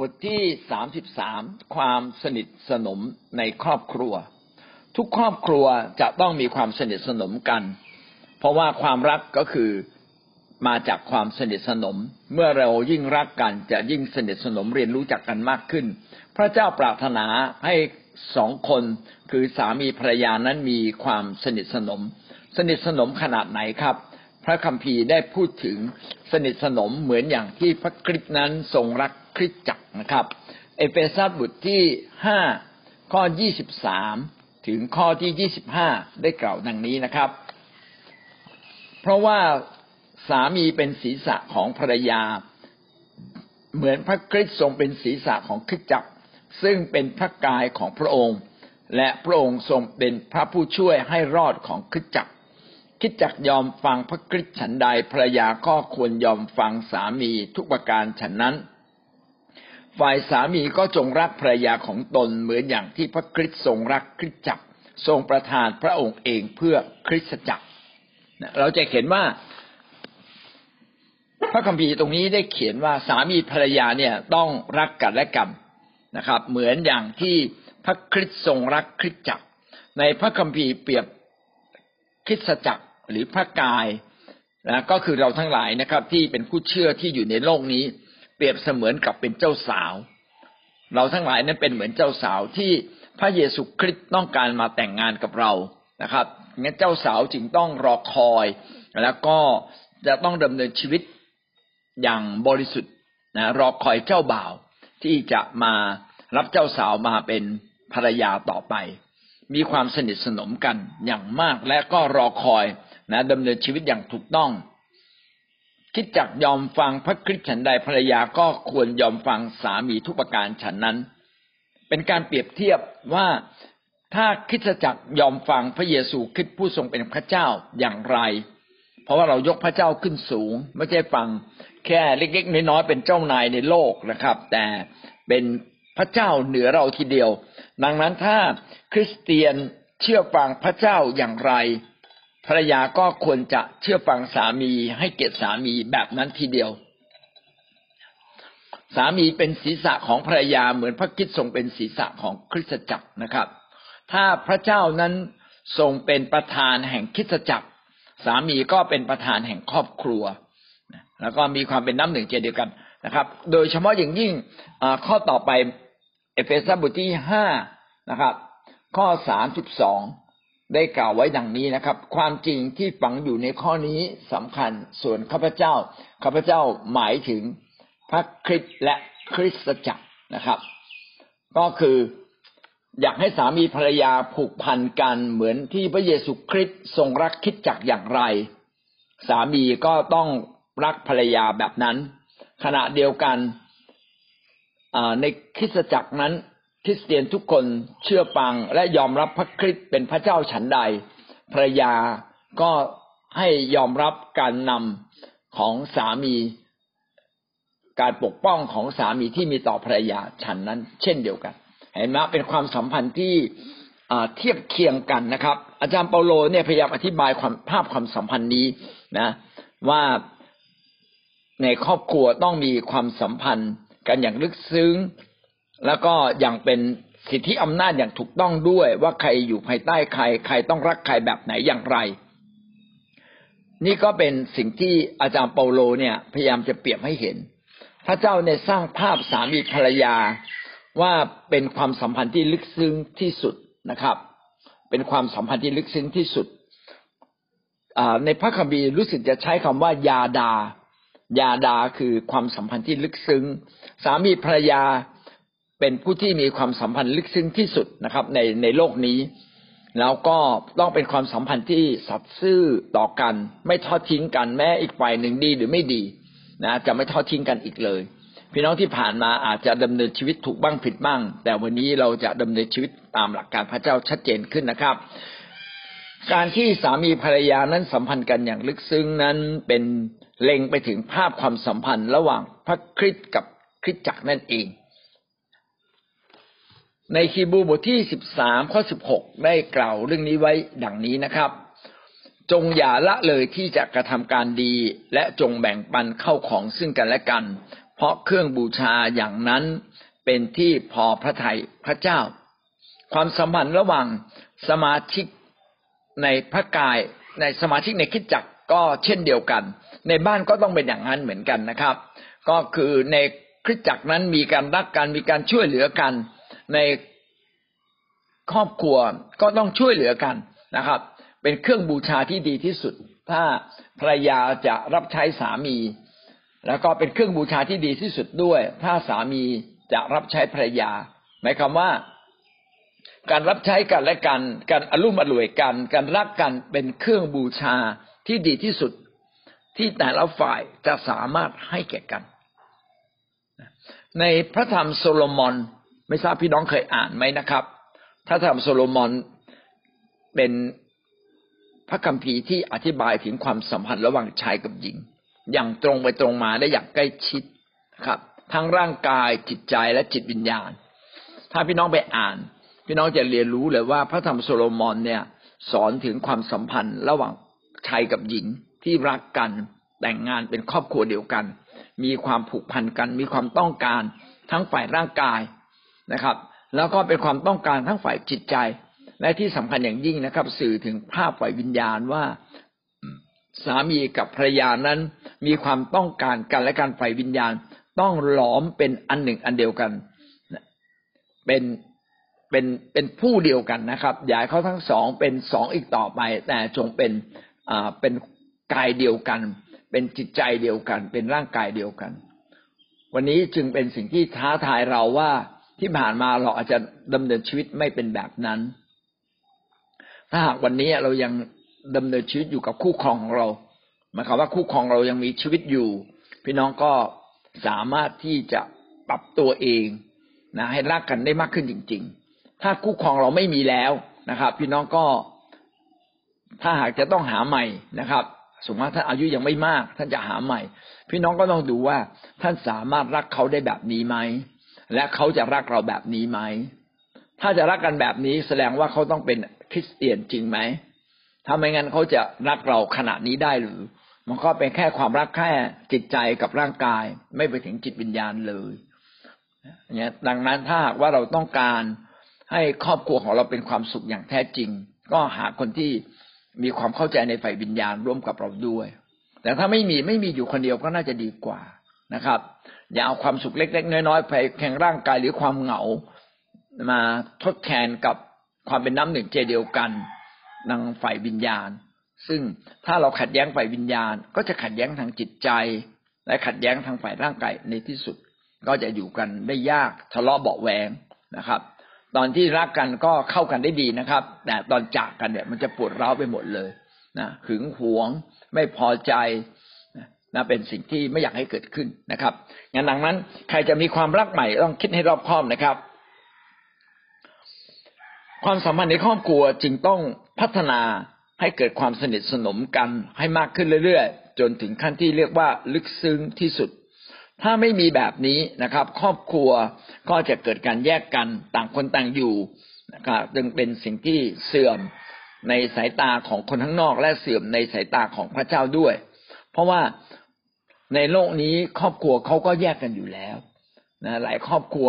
บทที่สามสิบสามความสนิทสนมในครอบครัว ทุกครอบครัวจะต้องมีความสนิทสนมกัน เพราะว่าความรักก็คือมาจากความสนิทสนม เมื่อเรายิ่งรักกันจะยิ่งสนิทสนมเรียนรู้จักกันมากขึ้น พระเจ้าปรารถนาให้สองคนคือสามีภรรยานั้นมีความสนิทสนม สนิทสนมขนาดไหนครับ พระคัมภีร์ได้พูดถึงสนิทสนมเหมือนอย่างที่พระคริสต์นั้นทรงรัก คริสตจักรนะครับ เอเฟซัสบทที่ห้าข้อยี่สิบสามถึงข้อที่ยี่สิบห้าได้กล่าวดังนี้นะครับ เพราะว่าสามีเป็นศีรษะของภรรยา เหมือนพระคริสต์ทรงเป็นศีรษะของคริสตจักร ซึ่งเป็นพระกายของพระองค์ และพระองค์ทรงเป็นพระผู้ช่วยให้รอดของคริสตจักรคิดจักยอมฟังพระคริสต์ฉันใดภรรยาก็ควรยอมฟังสามีทุกประการฉันนั้น ฝ่ายสามีก็จงรักภรรยาของตนเหมือนอย่างที่พระคริสต์ทรงรักคริสตจักรทรงประทานพระองค์เองเพื่อคริสตจักรเราจะเห็นว่า พระคัมภีร์ตรงนี้ได้เขียนว่าสามีภรรยาเนี่ยต้องรักกันและกันนะครับ เหมือนอย่างที่พระคริสต์ทรงรักคริสตจักร ในพระคัมภีร์เปรียบคริสตจักรหรือพระกายนะก็คือเราทั้งหลายนะครับ ที่เป็นผู้เชื่อที่อยู่ในโลกนี้ รียบเสมือนกับเป็นเจ้าสาว เราทั้งหลายนั้นเป็นเหมือนเจ้าสาวที่พระเยซูคริสต์ต้องการมาแต่งงานกับเรานะครับงั้นเจ้าสาวจึงต้องรอคอย แล้วก็จะต้องดำเนินชีวิตอย่างบริสุทธิ์นะรอคอยเจ้าบ่าว ที่จะมารับเจ้าสาวมาเป็นภรรยาต่อไป มีความสนิทสนมกันอย่างมากและก็รอคอยนะดำเนินชีวิตอย่างถูกต้อง คิดจักยอมฟังพระคริสต์ฉันใดภรรยาก็ควรยอมฟังสามีทุกประการฉันนั้น เป็นการเปรียบเทียบว่าถ้าคิดจักยอมฟังพระเยซูคริสต์ผู้ทรงเป็นพระเจ้าอย่างไร เพราะว่าเรายกพระเจ้าขึ้นสูง ไม่ใช่ฟังแค่เล็กๆน้อยๆเป็นเจ้านายในโลกนะครับ แต่เป็นพระเจ้าเหนือเราทีเดียว ดังนั้นถ้าคริสเตียนเชื่อฟังพระเจ้าอย่างไร ภรรยาก็ควรจะเชื่อฟังสามีให้เกียรติสามีแบบนั้นทีเดียว สามีเป็นศีรษะของภรรยาเหมือนพระคิดทรงเป็นศีรษะของคริสตจักรนะครับ ถ้าพระเจ้านั้นทรงเป็นประธานแห่งคริสตจักร สามีก็เป็นประธานแห่งครอบครัว แล้วก็มีความเป็นน้ำหนึ่งใจเดียวกันนะครับ โดยเฉพาะอย่างยิ่งข้อต่อไปเอเฟซัสบทที่ห้านะครับ ข้อสามสิบสอง ได้กล่าวไว้ดังนี้นะครับ ความจริงที่ฝังอยู่ในข้อนี้สำคัญส่วนข้าพเจ้าข้าพเจ้าหมายถึงพระคริสต์และคริสตจักรนะครับ ก็คืออยากให้สามีภรรยาผูกพันกันเหมือนที่พระเยซูคริสต์ทรงรักคิดจักอย่างไร สามีก็ต้องรักภรรยาแบบนั้น ขณะเดียวกันในคริสตจักรนั้น คริสเตียนทุกคนเชื่อฟังและยอมรับพระคริสต์เป็นพระเจ้าฉันใดภรรยาก็ให้ยอมรับการนำของสามี การปกป้องของสามีที่มีต่อภรรยาฉันนั้น เช่นเดียวกัน เห็นไหมเป็นความสัมพันธ์ที่เทียบเคียงกันนะครับ อาจารย์เปาโลเนี่ยพยายามอธิบายความภาพความสัมพันธ์นี้นะว่าในครอบครัวต้องมีความสัมพันธ์กันอย่างลึกซึ้ง แล้วก็อย่างเป็นสิทธิอำนาจอย่างถูกต้องด้วยว่าใครอยู่ภายใต้ใคร ใครต้องรักใครแบบไหนอย่างไร นี่ก็เป็นสิ่งที่อาจารย์เปาโลเนี่ยพยายามจะเปรียบให้เห็น พระเจ้าในสร้างภาพสามีภรรยาว่าเป็นความสัมพันธ์ที่ลึกซึ้งที่สุดนะครับ เป็นความสัมพันธ์ที่ลึกซึ้งที่สุดในพระคัมภีร์รู้สึกจะใช้คำว่ายาดา ยาดาคือความสัมพันธ์ที่ลึกซึ้ง สามีภรรยา เป็นผู้ที่มีความสัมพันธ์ลึกซึ้งที่สุดนะครับ ในในโลกนี้ แล้วก็ต้องเป็นความสัมพันธ์ที่สัตย์ซื่อต่อกัน ไม่ทอดทิ้งกันแม้อีกฝ่ายหนึ่งดีหรือไม่ดีนะจะไม่ทอดทิ้งกันอีกเลย พี่น้องที่ผ่านมาอาจจะดำเนินชีวิตถูกบ้างผิดบ้าง แต่วันนี้เราจะดำเนินชีวิตตามหลักการพระเจ้าชัดเจนขึ้นนะครับ การที่สามีภรรยานั้นสัมพันธ์กันอย่างลึกซึ้งนั้นเป็นเล็งไปถึงภาพความสัมพันธ์ระหว่างพระคริสต์กับคริสตจักรนั่นเอง ในคีบูบทที่สิบสามข้อสิบหกได้กล่าวเรื่องนี้ไว้ดังนี้นะครับ จงอย่าละเลยที่จะกระทำการดี และจงแบ่งปันเข้าของซึ่งกันและกัน เพราะเครื่องบูชาอย่างนั้นเป็นที่พอพระทัยพระเจ้า ความสัมพันธ์ระหว่างสมาชิกในพระกายในสมาชิกในคริดจักรก็เช่นเดียวกัน ในบ้านก็ต้องเป็นอย่างนั้นเหมือนกันนะครับ ก็คือในคริสจักรนั้นมีการรักกันมีการช่วยเหลือกัน ในครอบครัวก็ต้องช่วยเหลือกันนะครับ เป็นเครื่องบูชาที่ดีที่สุด ถ้าภรรยาจะรับใช้สามี แล้วก็เป็นเครื่องบูชาที่ดีที่สุดด้วย ถ้าสามีจะรับใช้ภรรยาหมายความว่า การรับใช้กันและกัน การอารมณ์อร่วยกัน การรักกันเป็นเครื่องบูชาที่ดีที่สุด ที่แต่ละฝ่ายจะสามารถให้แก่กัน ในพระธรรมโซโลมอน ไม่ทราบพี่น้องเคยอ่านไหมนะครับพระธรรมโซโลมอนเป็นพระคัมภีร์ที่อธิบายถึงความสัมพันธ์ระหว่างชายกับหญิง อย่างตรงไปตรงมาและอย่างใกล้ชิดครับ ทั้งร่างกายจิตใจและจิตวิญญาณ ถ้าพี่น้องไปอ่าน พี่น้องจะเรียนรู้เลยว่าพระธรรมโซโลมอนเนี่ยสอนถึงความสัมพันธ์ระหว่างชายกับหญิงที่รักกันแต่งงานเป็นครอบครัวเดียวกัน มีความผูกพันกัน มีความต้องการทั้งฝ่ายร่างกาย นะครับ แล้วก็เป็นความต้องการทั้งฝ่ายจิตใจ และที่สำคัญอย่างยิ่งนะครับ สื่อถึงภาพฝ่ายวิญญาณว่าสามีกับภรรยานั้น มีความต้องการกันและการฝ่ายวิญญาณ ต้องหลอมเป็นอันหนึ่งอันเดียวกัน เป็นเป็นเป็นผู้เดียวกันนะครับอย่าเขาทั้งสองเป็นสองอีกต่อไป แต่จงเป็นอ่าเป็นกายเดียวกัน เป็นจิตใจเดียวกัน เป็นร่างกายเดียวกัน วันนี้จึงเป็นสิ่งที่ท้าทายเราว่า ที่ผ่านมาเราอาจจะดำเนินชีวิตไม่เป็นแบบนั้น ถ้าหากวันนี้เรายังดำเนินชีวิตอยู่กับคู่ครองของเราหมายความว่าคู่ครองเรายังมีชีวิตอยู่ พี่น้องก็สามารถที่จะปรับตัวเองนะให้รักกันได้มากขึ้นจริง ๆ ถ้าคู่ครองเราไม่มีแล้วนะครับ พี่น้องก็ถ้าหากจะต้องหาใหม่นะครับสมมติท่านอายุยังไม่มาก ท่านจะหาใหม่ พี่น้องก็ต้องดูว่าท่านสามารถรักเขาได้แบบนี้ไหม และเขาจะรักเราแบบนี้ไหม ถ้าจะรักกันแบบนี้แสดงว่าเขาต้องเป็นคริสเตียนจริงไหม ถ้าไม่งั้นเขาจะรักเราขนาดนี้ได้หรือ มันก็เป็นแค่ความรักแค่จิตใจกับร่างกาย ไม่ไปถึงจิตวิญญาณเลยเนี่ยดังนั้นถ้าหากว่าเราต้องการให้ครอบครัวของเราเป็นความสุขอย่างแท้จริง ก็หาคนที่มีความเข้าใจในฝ่ายวิญญาณร่วมกับเราด้วย แต่ถ้าไม่มีไม่มีอยู่คนเดียวก็น่าจะดีกว่านะครับ อย่าเอาความสุขเล็ก ๆ น้อยๆไปแข่งร่างกายหรือความเหงา มาทดแทนกับความเป็นน้ำหนึ่งใจเดียวกันทางฝ่ายวิญญาณ ซึ่งถ้าเราขัดแย้งฝ่ายวิญญาณ ก็จะขัดแย้งทางจิตใจ และขัดแย้งทางฝ่ายร่างกายในที่สุด ก็จะอยู่กันได้ยากทะเลาะเบาแหวงนะครับ ตอนที่รักกันก็เข้ากันได้ดีนะครับ แต่ตอนจากกันเนี่ยมันจะปวดร้าวไปหมดเลยนะหึงหวง ไม่พอใจ นะเป็นสิ่งที่ไม่อยากให้เกิดขึ้นนะครับงั้นดังนั้น ใครจะมีความรักใหม่ต้องคิดให้รอบคอบนะครับ ความสัมพันธ์ในครอบครัวจึงต้องพัฒนาให้เกิดความสนิทสนมกันให้มากขึ้นเรื่อยๆ จนถึงขั้นที่เรียกว่าลึกซึ้งที่สุด ถ้าไม่มีแบบนี้นะครับ ครอบครัวก็จะเกิดการแยกกันต่างคนต่างอยู่นะครับจึงเป็นสิ่งที่เสื่อมในสายตาของคนข้างนอกและเสื่อมในสายตาของพระเจ้าด้วย เพราะว่า ในโลกนี้ครอบครัวเขาก็แยกกันอยู่แล้วนะหลายครอบครัว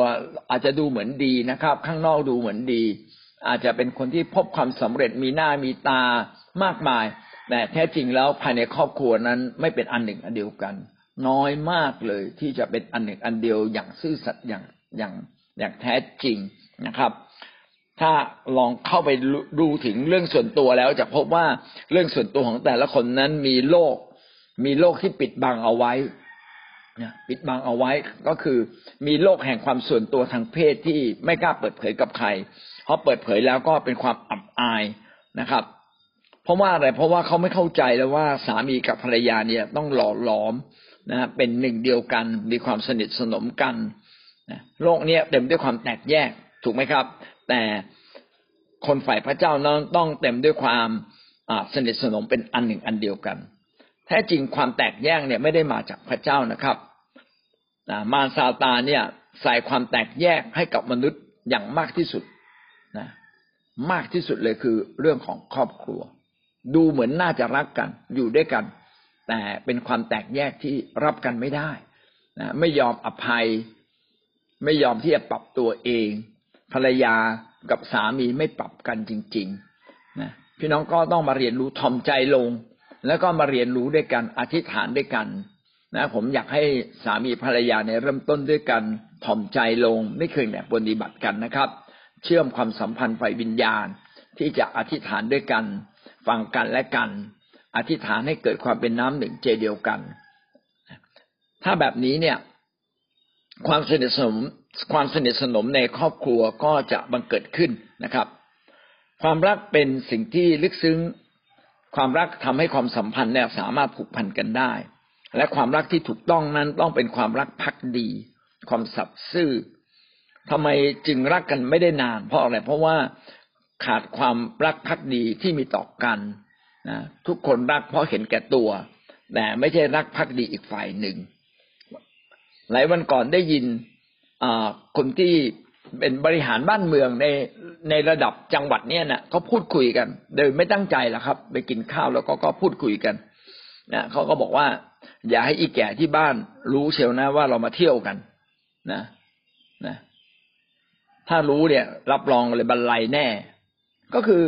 อาจจะดูเหมือนดีนะครับ ข้างนอกดูเหมือนดี อาจจะเป็นคนที่พบความสำเร็จมีหน้ามีตามากมาย แต่แท้จริงแล้วภายในครอบครัวนั้นไม่เป็นอันหนึ่งอันเดียวกัน น้อยมากเลยที่จะเป็นอันหนึ่งอันเดียวอย่างซื่อสัตย์อย่างอย่างอย่างแท้จริงนะครับ ถ้าลองเข้าไปดูถึงเรื่องส่วนตัวแล้วจะพบว่าเรื่องส่วนตัวของแต่ละคนนั้นมีโลก มีโลกที่ปิดบังเอาไว้ปิดบังเอาไว้ก็คือมีโลกแห่งความส่วนตัวทางเพศที่ไม่กล้าเปิดเผยกับใครเพราะเปิดเผยแล้วก็เป็นความอับอายนะครับ เพราะว่าอะไรเพราะว่าเขาไม่เข้าใจแล้วว่าสามีกับภรรยาเนี่ยต้องหล่อหลอมนะเป็นหนึ่งเดียวกันมีความสนิทสนมกันนะโลกนี้ยเต็มด้วยความแตกแยกถูกไหมครับ แต่คนฝ่ายพระเจ้านั้นต้องเต็มด้วยความสนิทสนมเป็นอันหนึ่งอันเดียวกัน ท้จริงความแตกแยกเนี่ยไม่ได้มาจากพระเจ้านะครับมารซาตานเนี่ยใส่ความแตกแยกให้กับมนุษย์อย่างมากที่สุดนะมากที่สุดเลยคือเรื่องของครอบครัว ดูเหมือนน่าจะรักกันอยู่ด้วยกัน แต่เป็นความแตกแยกที่รับกันไม่ได้นะไม่ยอมอภัย ไม่ยอมที่จะปรับตัวเอง ภรรยากับสามีไม่ปรับกันจริง ๆนะพี่น้องก็ต้องมาเรียนรู้ทอมใจลง แล้วก็มาเรียนรู้ด้วยกันอธิษฐานด้วยกันนะผมอยากให้สามีภรรยาเนี่ยเริ่มต้นด้วยกันถ่อมใจลง ไม่เคยแบบปฏิบัติกันนะครับ เชื่อมความสัมพันธ์ไฟวิญญาณ ที่จะอธิษฐานด้วยกัน ฟังกันและกัน อธิษฐานให้เกิดความเป็นน้ำหนึ่งใจเดียวกัน ถ้าแบบนี้เนี่ย ความสนิทสนมความสนิทสนมในครอบครัวก็จะบังเกิดขึ้นนะครับ ความรักเป็นสิ่งที่ลึกซึ้ง ความรักทำให้ความสัมพันธ์เนี่ยสามารถผูกพันกันได้ และความรักที่ถูกต้องนั้นต้องเป็นความรักพักดี ความสัตย์ซื่อทำไมจึงรักกันไม่ได้นาน เพราะอะไร เพราะว่าขาดความรักพักดีที่มีต่อกันนะทุกคนรักเพราะเห็นแก่ตัว แต่ไม่ใช่รักพักดีอีกฝ่ายหนึ่ง หลายวันก่อนได้ยินคนที่ เป็นบริหารบ้านเมืองในในระดับจังหวัดเนี่ยนะเขาพูดคุยกัน โดยไม่ตั้งใจหรอกครับ ไปกินข้าวแล้วก็ก็พูดคุยกันนะเขาก็บอกว่า อย่าให้อีแก่ที่บ้านรู้เชียวนะว่าเรามาเที่ยวกันนะนะ ถ้ารู้เนี่ย รับรองเลยบรรลัยแน่ ก็คือ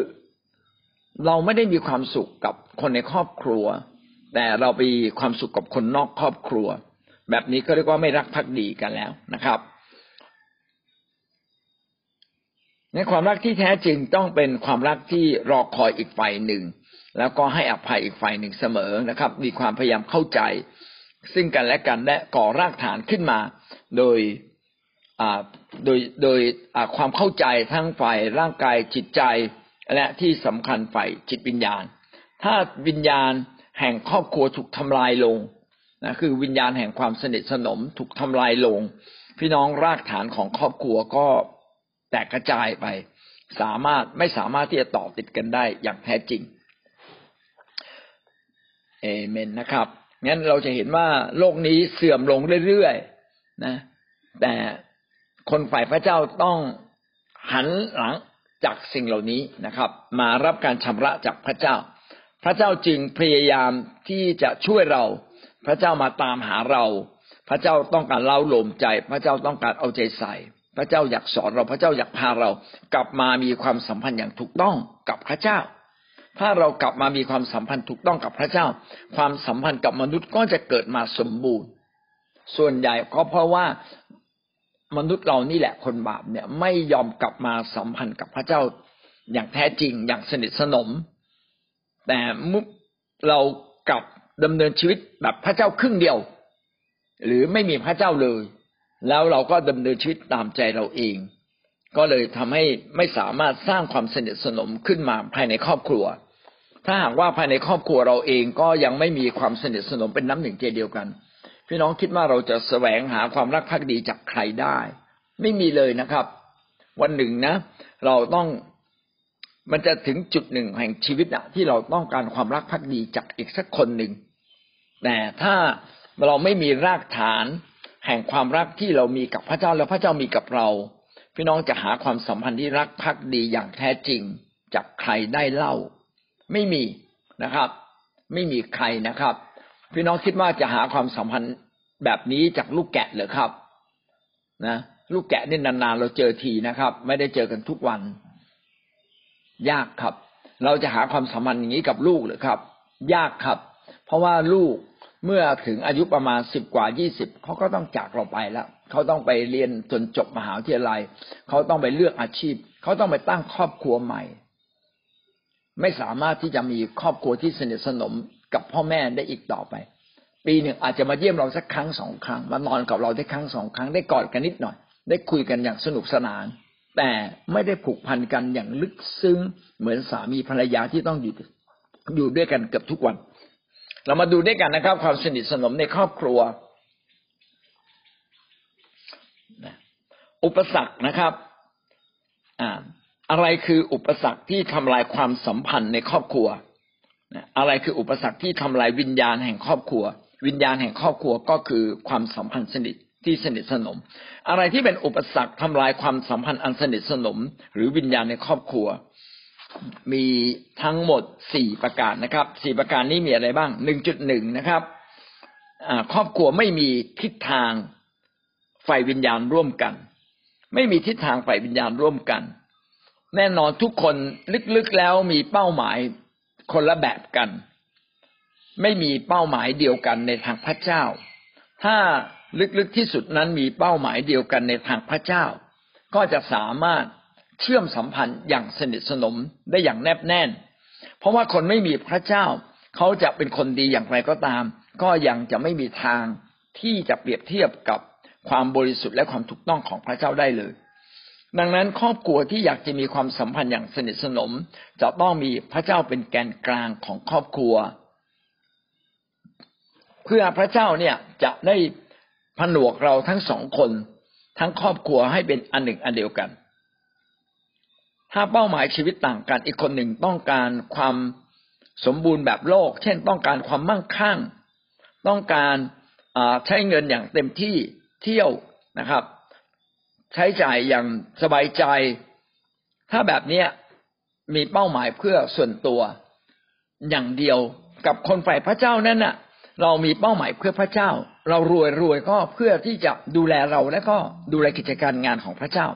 เราไม่ได้มีความสุขกับคนในครอบครัว แต่เราไปความสุขกับคนนอกครอบครัว แบบนี้ก็เรียกว่าไม่รักภักดีกันแล้วนะครับ ในความรักที่แท้จริงต้องเป็นความรักที่รอคอยอีกฝ่ายหนึ่ง แล้วก็ให้อภัยอีกฝ่ายหนึ่งเสมอนะครับ มีความพยายามเข้าใจ ซึ่งกันและกันและก่อรากฐานขึ้นมา โดยโดยโดยความเข้าใจทั้งฝ่ายร่างกายจิตใจและที่สำคัญฝ่ายจิตวิญญาณ ถ้าวิญญาณแห่งครอบครัวถูกทำลายลงนะคือวิญญาณแห่งความสนิทสนมถูกทำลายลง พี่น้องรากฐานของครอบครัวก็ แตกกระจายไปสามารถไม่สามารถที่จะต่อติดกันได้อย่างแท้จริงเอเมนนะครับงั้นเราจะเห็นว่าโลกนี้เสื่อมลงเรื่อยๆนะ แต่คนฝ่ายพระเจ้าต้องหันหลังจากสิ่งเหล่านี้นะครับ มารับการชำระจากพระเจ้า พระเจ้าจึงพยายามที่จะช่วยเรา พระเจ้ามาตามหาเรา พระเจ้าต้องการเล่าหลมใจ พระเจ้าต้องการเอาใจใส่ พระเจ้าอยากสอนเราพระเจ้าอยากพาเรา กลับมามีความสัมพันธ์อย่างถูกต้องกับพระเจ้า ถ้าเรากลับมามีความสัมพันธ์ถูกต้องกับพระเจ้า ความสัมพันธ์กับมนุษย์ก็จะเกิดมาสมบูรณ์ ส่วนใหญ่ก็เพราะว่ามนุษย์เรานี่แหละคนบาปเนี่ยไม่ยอมกลับมาสัมพันธ์กับพระเจ้าอย่างแท้จริงอย่างสนิทสนม แต่มุเรากลับดำเนินชีวิตแบบพระเจ้าครึ่งเดียว หรือไม่มีพระเจ้าเลย แล้วเราก็ดำเนินชีวิตตามใจเราเอง ก็เลยทำให้ไม่สามารถสร้างความสนิทสนมขึ้นมาภายในครอบครัว ถ้าหากว่าภายในครอบครัวเราเองก็ยังไม่มีความสนิทสนมเป็นน้ำหนึ่งใจเดียวกัน พี่น้องคิดว่าเราจะแสวงหาความรักภักดีจากใครได้ ไม่มีเลยนะครับ วันหนึ่งนะ เราต้องมันจะถึงจุดหนึ่งแห่งชีวิตอะที่เราต้องการความรักภักดีจากอีกสักคนหนึ่งแต่ถ้าเราไม่มีรากฐาน แห่งความรักที่เรามีกับพระเจ้าแล้วพระเจ้ามีกับเรา พี่น้องจะหาความสัมพันธ์ที่รักภักดีอย่างแท้จริง จากใครได้เล่า ไม่มีนะครับ ไม่มีใครนะครับ พี่น้องคิดว่าจะหาความสัมพันธ์แบบนี้จากลูกแกะหรือครับ นะ ลูกแกะนี่นานๆเราเจอทีนะครับ ไม่ได้เจอกันทุกวัน ยากครับ เราจะหาความสัมพันธ์อย่างนี้กับลูกหรือครับ ยากครับ เพราะว่าลูก เมื่อถึงอายุประมาณสิบกว่ายี่สิบเขาก็ต้องจากเราไปแล้วเขาต้องไปเรียนจนจบมหาวิทยาลัยเขาต้องไปเลือกอาชีพเขาต้องไปตั้งครอบครัวใหม่ ไม่สามารถที่จะมีครอบครัวที่สนิทสนมกับพ่อแม่ได้อีกต่อไป ปีหนึ่งอาจจะมาเยี่ยมเราสักครั้งสองครั้งมานอนกับเราได้ครั้งสองครั้งได้กอดกันนิดหน่อย ได้คุยกันอย่างสนุกสนาน แต่ไม่ได้ผูกพันกันอย่างลึกซึ้งเหมือนสามีภรรยาที่ต้องอยู่อยู่ด้วยกันเกือบทุกวัน เรามาดูด้วยกันนะครับ ความสนิทสนมในครอบครัว อุปสรรคนะครับอะไรคืออุปสรรคที่ทำลายความสัมพันธ์ในครอบครัวอะไรคืออุปสรรคที่ทำลายวิญญาณแห่งครอบครัว วิญญาณแห่งครอบครัวก็คือความสัมพันธ์สนิทที่สนิทสนม อะไรที่เป็นอุปสรรคทำลายความสัมพันธ์อันสนิทสนม หรือวิญญาณในครอบครัว มีทั้งหมดสี่ประการนะครับสี่ประการนี้มีอะไรบ้างหนึ่งจุดหนึ่งนะครับครอบครัวไม่มีทิศทางฝ่ายวิญญาณร่วมกัน ไม่มีทิศทางฝ่ายวิญญาณร่วมกัน แน่นอนทุกคนลึกๆแล้วมีเป้าหมายคนละแบบกัน ไม่มีเป้าหมายเดียวกันในทางพระเจ้า ถ้าลึกๆที่สุดนั้นมีเป้าหมายเดียวกันในทางพระเจ้า ก็จะสามารถ เชื่อมสัมพันธ์อย่างสนิทสนมได้อย่างแนบแน่น เพราะว่าคนไม่มีพระเจ้า เขาจะเป็นคนดีอย่างไรก็ตาม ก็ยังจะไม่มีทางที่จะเปรียบเทียบกับความบริสุทธิ์และความถูกต้องของพระเจ้าได้เลย ดังนั้นครอบครัวที่อยากจะมีความสัมพันธ์อย่างสนิทสนม จะต้องมีพระเจ้าเป็นแกนกลางของครอบครัว เพื่อพระเจ้าเนี่ยจะได้ผนวกเราทั้งสองคน ทั้งครอบครัวให้เป็นอันหนึ่งอันเดียวกัน ถ้าเป้าหมายชีวิตต่างกัน อีกคนหนึ่งต้องการความสมบูรณ์แบบโลก เช่น ต้องการความมั่งคั่ง ต้องการใช้เงินอย่างเต็มที่เที่ยวนะครับ ใช้จ่ายอย่างสบายใจ ถ้าแบบเนี้ยมีเป้าหมายเพื่อส่วนตัวอย่างเดียวกับคนฝ่ายพระเจ้านั่นน่ะ เรามีเป้าหมายเพื่อพระเจ้า เรารวยรวยก็เพื่อที่จะดูแลเราและก็ดูแลกิจการงานของพระเจ้า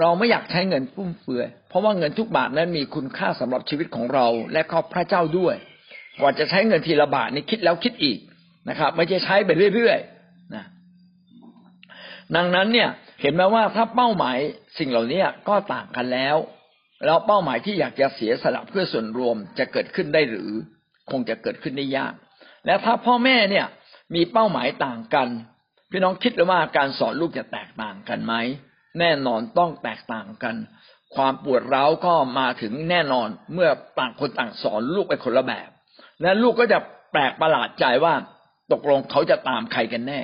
เราไม่อยากใช้เงินฟุ่มเฟือย เพราะว่าเงินทุกบาทนั้นมีคุณค่าสำหรับชีวิตของเราและก็พระเจ้าด้วย กว่าจะใช้เงินทีละบาทนี่คิดแล้วคิดอีกนะครับ ไม่ใช่ใช้ไปเรื่อยๆนะดังนั้นเนี่ยเห็นไหมว่าถ้าเป้าหมายสิ่งเหล่านี้ก็ต่างกันแล้ว แล้วเป้าหมายที่อยากจะเสียสละเพื่อส่วนรวมจะเกิดขึ้นได้หรือ คงจะเกิดขึ้นได้ยาก และถ้าพ่อแม่เนี่ยมีเป้าหมายต่างกัน พี่น้องคิดหรือว่าการสอนลูกจะแตกต่างกันไหม แน่นอนต้องแตกต่างกัน ความปวดร้าวก็มาถึงแน่นอนเมื่อต่างคนต่างสอนลูกไปคนละแบบ และลูกก็จะแปลกประหลาดใจว่าตกลงเขาจะตามใครกันแน่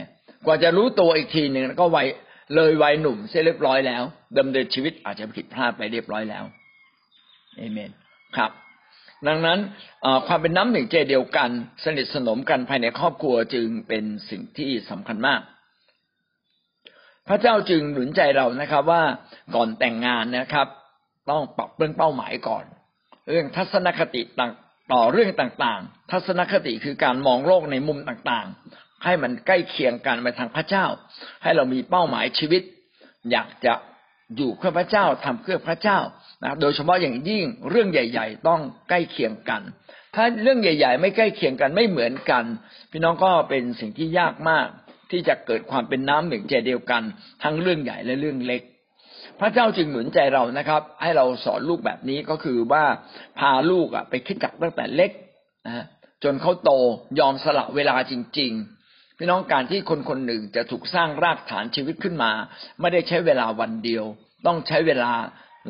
กว่าจะรู้ตัวอีกทีหนึ่งก็วัยเลยวัยหนุ่มเสียเรียบร้อยแล้วดำเนินชีวิตอาจจะผิดพลาดไปเรียบร้อยแล้วเอเมนครับ ดังนั้นความเป็นน้ำหนึ่งใจเดียวกัน สนิทสนมกันภายในครอบครัวจึงเป็นสิ่งที่สำคัญมาก พระเจ้าจึงหนุนใจเรานะครับ ว่าก่อนแต่งงานนะครับ ต้องปรับเรื่องเป้าหมายก่อน เรื่องทัศนคติต่างต่อเรื่องต่างๆ ทัศนคติคือการมองโลกในมุมต่างๆ ให้มันใกล้เคียงกันไปทางพระเจ้า ให้เรามีเป้าหมายชีวิต อยากจะอยู่เพื่อพระเจ้าทำเพื่อพระเจ้านะโดยเฉพาะอย่างยิ่งเรื่องใหญ่ ๆ ต้องใกล้เคียงกัน ถ้าเรื่องใหญ่ ๆ ไม่ใกล้เคียงกันไม่เหมือนกัน พี่น้องก็เป็นสิ่งที่ยากมาก ที่จะเกิดความเป็นน้ำหนึ่งใจเดียวกัน ทั้งเรื่องใหญ่และเรื่องเล็ก พระเจ้าจึงหนุนใจเรานะครับ ให้เราสอนลูกแบบนี้ก็คือว่าพาลูกอะไปคิดจักตั้งแต่เล็กนะจนเขาโตยอมสละเวลาจริง ๆ พี่น้องการที่คนคนหนึ่งจะถูกสร้างรากฐานชีวิตขึ้นมา ไม่ได้ใช้เวลาวันเดียว ต้องใช้เวลา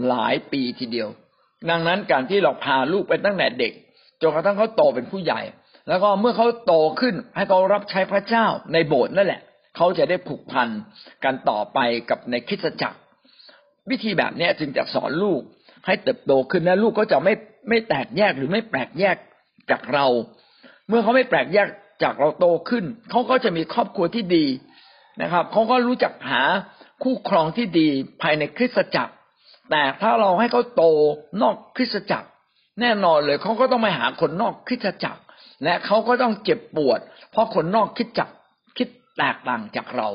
หลายปีทีเดียว ดังนั้นการที่เราพาลูกไปตั้งแต่เด็กจนกระทั่งเขาโตเป็นผู้ใหญ่ แล้วก็เมื่อเขาโตขึ้นให้เขารับใช้พระเจ้าในโบสถ์นั่นแหละ เขาจะได้ผูกพันกันต่อไปกับในคิดจักร วิธีแบบนี้จึงจะสอนลูกให้เติบโตขึ้นและลูกก็จะไม่ไม่แตกแยกหรือไม่แปลกแยกจากเรา เมื่อเขาไม่แปลกแยกจากเราโตขึ้น เขาก็จะมีครอบครัวที่ดีนะครับเขาก็รู้จักหาคู่ครองที่ดีภายในคริสตจักร แต่ถ้าเราให้เขาโตนอกคริสตจักร แน่นอนเลยเขาก็ต้องไปหาคนนอกคริสตจักร และเขาก็ต้องเจ็บปวด เพราะคนนอกคิดจักคิดแตกต่างจากเรา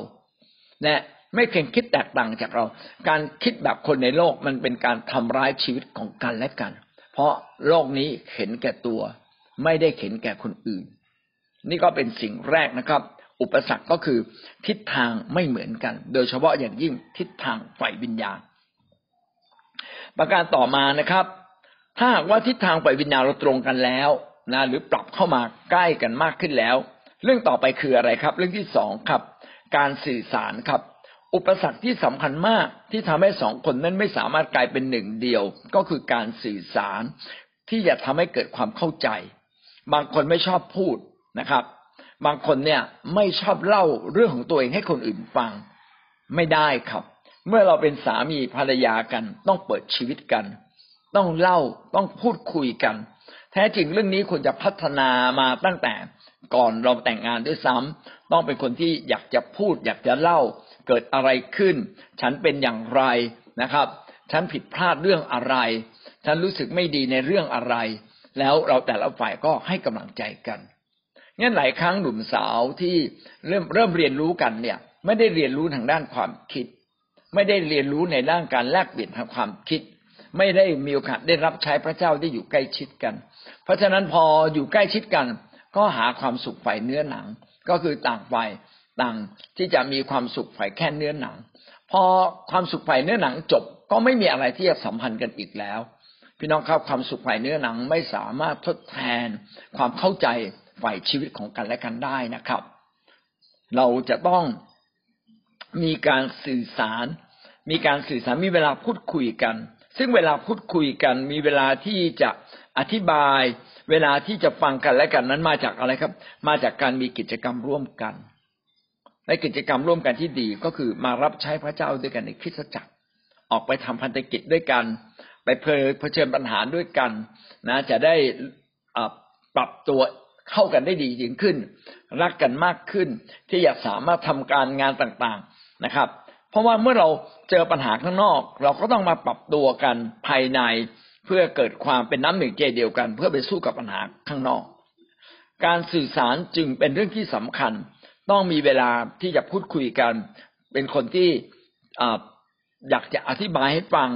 และไม่เพียงคิดแตกต่างจากเรา การคิดแบบคนในโลกมันเป็นการทำร้ายชีวิตของกันและกัน เพราะโลกนี้เห็นแก่ตัว ไม่ได้เห็นแก่คนอื่น นี่ก็เป็นสิ่งแรกนะครับ อุปสรรคก็คือทิศทางไม่เหมือนกัน โดยเฉพาะอย่างยิ่งทิศทางฝ่ายวิญญาณ ประการต่อมานะครับ ถ้าหากว่าทิศทางฝ่ายวิญญาณเราตรงกันแล้ว นะหรือปรับเข้ามาใกล้กันมากขึ้นแล้ว เรื่องต่อไปคืออะไรครับ เรื่องที่สองครับ การสื่อสารครับ อุปสรรคที่สำคัญมากที่ทำให้สองคนนั้นไม่สามารถกลายเป็นหนึ่งเดียว ก็คือการสื่อสาร ที่จะทำให้เกิดความเข้าใจ บางคนไม่ชอบพูดนะครับ บางคนเนี่ยไม่ชอบเล่าเรื่องของตัวเองให้คนอื่นฟังไม่ได้ครับ เมื่อเราเป็นสามีภรรยากัน ต้องเปิดชีวิตกัน ต้องเล่าต้องพูดคุยกัน แท้จริงเรื่องนี้ควรจะพัฒนามาตั้งแต่ก่อนเราแต่งงานด้วยซ้ำต้องเป็นคนที่อยากจะพูด อยากจะเล่าเกิดอะไรขึ้น ฉันเป็นอย่างไรนะครับ ฉันผิดพลาดเรื่องอะไร ฉันรู้สึกไม่ดีในเรื่องอะไร แล้วเราแต่ละฝ่ายก็ให้กำลังใจกันงั้นหลายครั้งหนุ่มสาวที่เริ่มเริ่มเรียนรู้กันเนี่ย ไม่ได้เรียนรู้ทางด้านความคิด ไม่ได้เรียนรู้ในด้านการแลกเปลี่ยนทางความคิด ไม่ได้มีโอกาสได้รับใช้พระเจ้าได้อยู่ใกล้ชิดกัน เพราะฉะนั้นพออยู่ใกล้ชิดกัน ก็หาความสุขฝ่ายเนื้อหนัง ก็คือต่างฝ่ายต่างที่จะมีความสุขฝ่ายแค่เนื้อหนัง พอความสุขฝ่ายเนื้อหนังจบก็ไม่มีอะไรที่จะสัมพันธ์กันอีกแล้ว พี่น้องครับความสุขฝ่ายเนื้อหนังไม่สามารถทดแทน ความเข้าใจฝ่ายชีวิตของกันและกันได้นะครับ เราจะต้องมีการสื่อสาร มีการสื่อสารมีเวลาพูดคุยกัน ซึ่งเวลาพูดคุยกันมีเวลาที่จะอธิบาย เวลาที่จะฟังกันและกันนั้นมาจากอะไรครับ มาจากการมีกิจกรรมร่วมกันในกิจกรรมร่วมกันที่ดีก็คือมารับใช้พระเจ้าด้วยกันในคริสตจักร ออกไปทำพันธกิจด้วยกัน ไปเผชิญปัญหาด้วยกันนะจะได้ปรับตัวเข้ากันได้ดียิ่งขึ้น รักกันมากขึ้นที่อยากสามารถทำการงานต่างๆนะครับ เพราะว่าเมื่อเราเจอปัญหาข้างนอก เราก็ต้องมาปรับตัวกันภายในเพื่อเกิดความเป็นน้ำหนึ่งใจเดียวกัน เพื่อไปสู้กับปัญหาข้างนอก การสื่อสารจึงเป็นเรื่องที่สำคัญ ต้องมีเวลาที่จะพูดคุยกัน เป็นคนที่อยากจะอธิบายให้ฟัง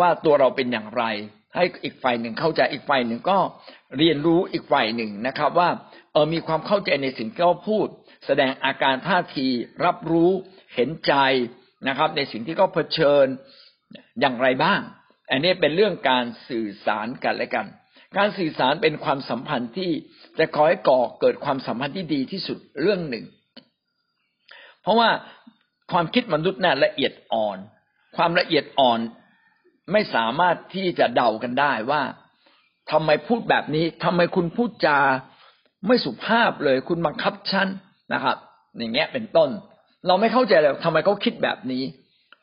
ว่าตัวเราเป็นอย่างไร ให้อีกฝ่ายหนึ่งเข้าใจอีกฝ่ายหนึ่งก็เรียนรู้อีกฝ่ายหนึ่งนะครับ ว่าเออมีความเข้าใจในสิ่งที่เขาพูด แสดงอาการท่าทีรับรู้เห็นใจ นะครับ ในสิ่งที่เขาเผชิญอย่างไรบ้าง อันนี้เป็นเรื่องการสื่อสารกันและกัน การสื่อสารเป็นความสัมพันธ์ที่จะขอให้ก่อเกิดความสัมพันธ์ที่ดีที่สุดเรื่องหนึ่ง เพราะว่าความคิดมนุษย์น่ะละเอียดอ่อน ความละเอียดอ่อนไม่สามารถที่จะเดากันได้ว่าทำไมพูดแบบนี้ทำไมคุณพูดจาไม่สุภาพเลย คุณบังคับฉันนะครับ อย่างเงี้ยเป็นต้น เราไม่เข้าใจเลยทำไมเขาคิดแบบนี้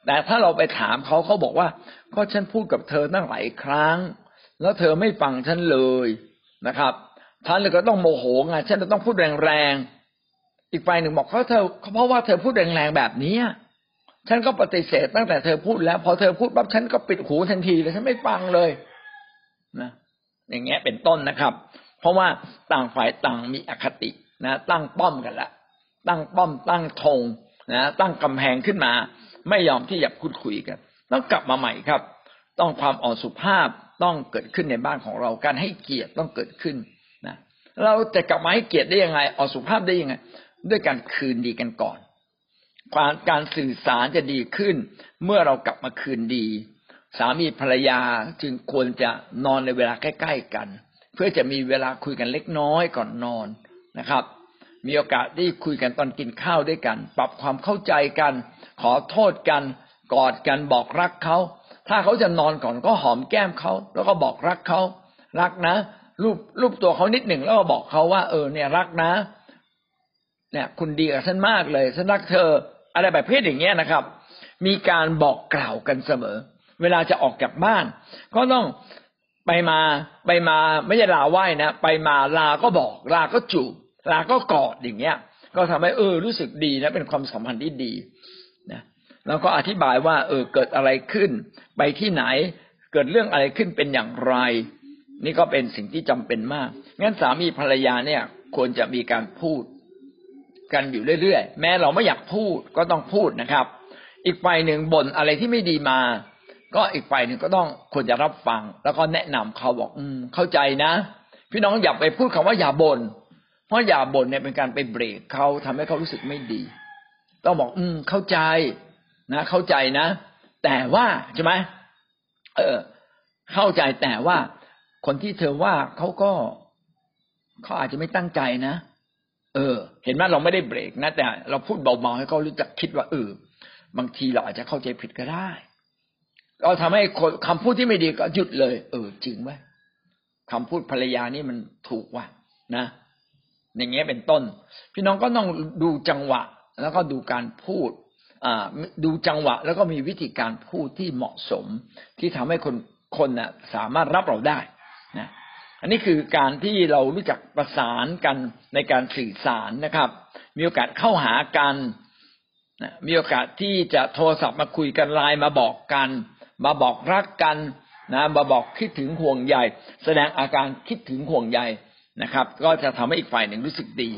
แต่ถ้าเราไปถามเขาเขาบอกว่า ก็ฉันพูดกับเธอตั้งหลายครั้ง แล้วเธอไม่ฟังฉันเลยนะครับท่านเลยก็ต้องโมโหไงฉันจะต้องพูดแรงๆอีกฝ่ายหนึ่งบอกเขาเธอเพราะว่าเธอพูดแรงๆแบบนี้ฉันก็ปฏิเสธตั้งแต่เธอพูดแล้ว พอเธอพูดปั๊บฉันก็ปิดหูทันทีเลยฉันไม่ฟังเลยนะอย่างเงี้ยเป็นต้นนะครับ เพราะว่าต่างฝ่ายต่างมีอคตินะ ตั้งป้อมกันละตั้งป้อมตั้งธง นะตั้งกำแพงขึ้นมา ไม่ยอมที่จะพูดคุยกัน ต้องกลับมาใหม่ครับ ต้องความอ่อนสุภาพต้องเกิดขึ้นในบ้านของเรา การให้เกียรติต้องเกิดขึ้นนะเราจะกลับมาให้เกียรติได้ยังไงอ่อนสุภาพได้ยังไง ด้วยการคืนดีกันก่อนความการสื่อสารจะดีขึ้น เมื่อเรากลับมาคืนดี สามีภรรยาจึงควรจะนอนในเวลาใกล้ ๆ กัน เพื่อจะมีเวลาคุยกันเล็กน้อยก่อนนอนนะครับ มีโอกาสที่คุยกันตอนกินข้าวด้วยกัน ปรับความเข้าใจกัน ขอโทษกัน กอดกันบอกรักเขาถ้าเขาจะนอนก่อนก็หอมแก้มเขาแล้วก็บอกรักเขารักนะรูปรูปตัวเขานิดหนึ่งแล้วก็บอกเขาว่า เออเนี่ยรักนะ เนี่ย คุณดีกับฉันมากเลยฉันรักเธอ อะไรแบบเพศอย่างเงี้ยนะครับ มีการบอกกล่าวกันเสมอ เวลาจะออกจากบ้าน ก็ต้องไปมาไปมาไม่ใช่ลาไหว้นะไปมาลาก็บอกลาก็จูบ ลาก็กอดอย่างเงี้ย ก็ทำให้เออรู้สึกดีนะ เป็นความสัมพันธ์ที่ดีนะแล้วก็อธิบายว่า เออเกิดอะไรขึ้น ไปที่ไหน เกิดเรื่องอะไรขึ้นเป็นอย่างไร นี่ก็เป็นสิ่งที่จำเป็นมาก งั้นสามีภรรยาเนี่ย ควรจะมีการพูด กันอยู่เรื่อยๆ แม้เราไม่อยากพูดก็ต้องพูดนะครับ อีกฝ่ายหนึ่งบ่นอะไรที่ไม่ดีมา ก็อีกฝ่ายหนึ่งก็ต้องควรจะรับฟัง แล้วก็แนะนำเขาบอก อืม เข้าใจนะ พี่น้องอย่าไปพูดคำว่าอย่าบน่น เพราะอย่าบ่นเนี่ยเป็นการไปเบรกเขาทำให้เขารู้สึกไม่ดี ต้องบอก อืม เข้าใจนะ เข้าใจนะ แต่ว่าใช่ไหมเออ เข้าใจแต่ว่าคนที่เธอว่าเขาก็เขาอาจจะไม่ตั้งใจนะเออ เห็นไหมเราไม่ได้เบรกนะ แต่เราพูดเบาๆให้เขารู้จักคิดว่าเออบางทีเราอาจจะเข้าใจผิดก็ได้ก็ทำให้คำพูดที่ไม่ดีก็หยุดเลย เออ จริงไหมคำพูดภรรยานี่มันถูกว่ะนะ อย่างเงี้ยเป็นต้น พี่น้องก็ต้องดูจังหวะแล้วก็ดูการพูดดูจังหวะ แล้วก็มีวิธีการพูดที่เหมาะสม ที่ทำให้คนคนน่ะสามารถรับเราได้นะอันนี้คือการที่เรารู้จักประสานกันในการสื่อสารนะครับ มีโอกาสเข้าหากันมีโอกาสที่จะโทรศัพท์มาคุยกันไลน์มาบอกกัน มาบอกรักกันนะมาบอกคิดถึงห่วงใยแสดงอาการคิดถึงห่วงใย นะครับ ก็จะทำให้อีกฝ่ายหนึ่งรู้สึกดี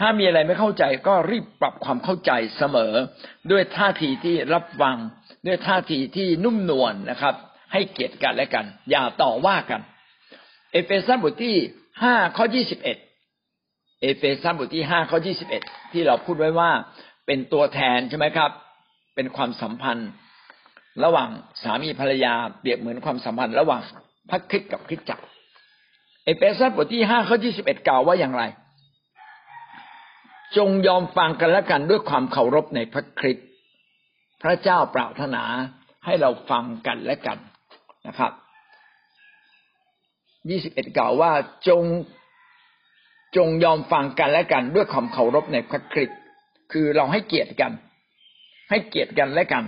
ถ้ามีอะไรไม่เข้าใจก็รีบปรับความเข้าใจเสมอ ด้วยท่าทีที่รับฟัง ด้วยท่าทีที่นุ่มนวลนะครับ ให้เกียรติกันและกัน อย่าต่อว่ากัน เอเฟซัสบทที่ห้าข้อยี่สิบเอ็ดเอเฟซัสบทที่ห้าข้อยี่สิบเอ็ดที่เราพูดไว้ว่าเป็นตัวแทนใช่ไหมครับ เป็นความสัมพันธ์ ระหว่างสามีภรรยาเปรียบเหมือนความสัมพันธ์ ระหว่างพระคริสต์กับคริสตจักร เอเฟซัสบทที่ห้าข้อยี่สิบเอ็ดกล่าวว่าอย่างไร จงยอมฟังกันและกันด้วยความเคารพในพระคริสต์พระเจ้าปรารถนาให้เราฟังกันและกันนะครับยี่สิบเอ็ดกล่าวว่าจงจงยอมฟังกันและกันด้วยความเคารพในพระคริสต์คือเราให้เกียรติกัน ให้เกียรติกันและกัน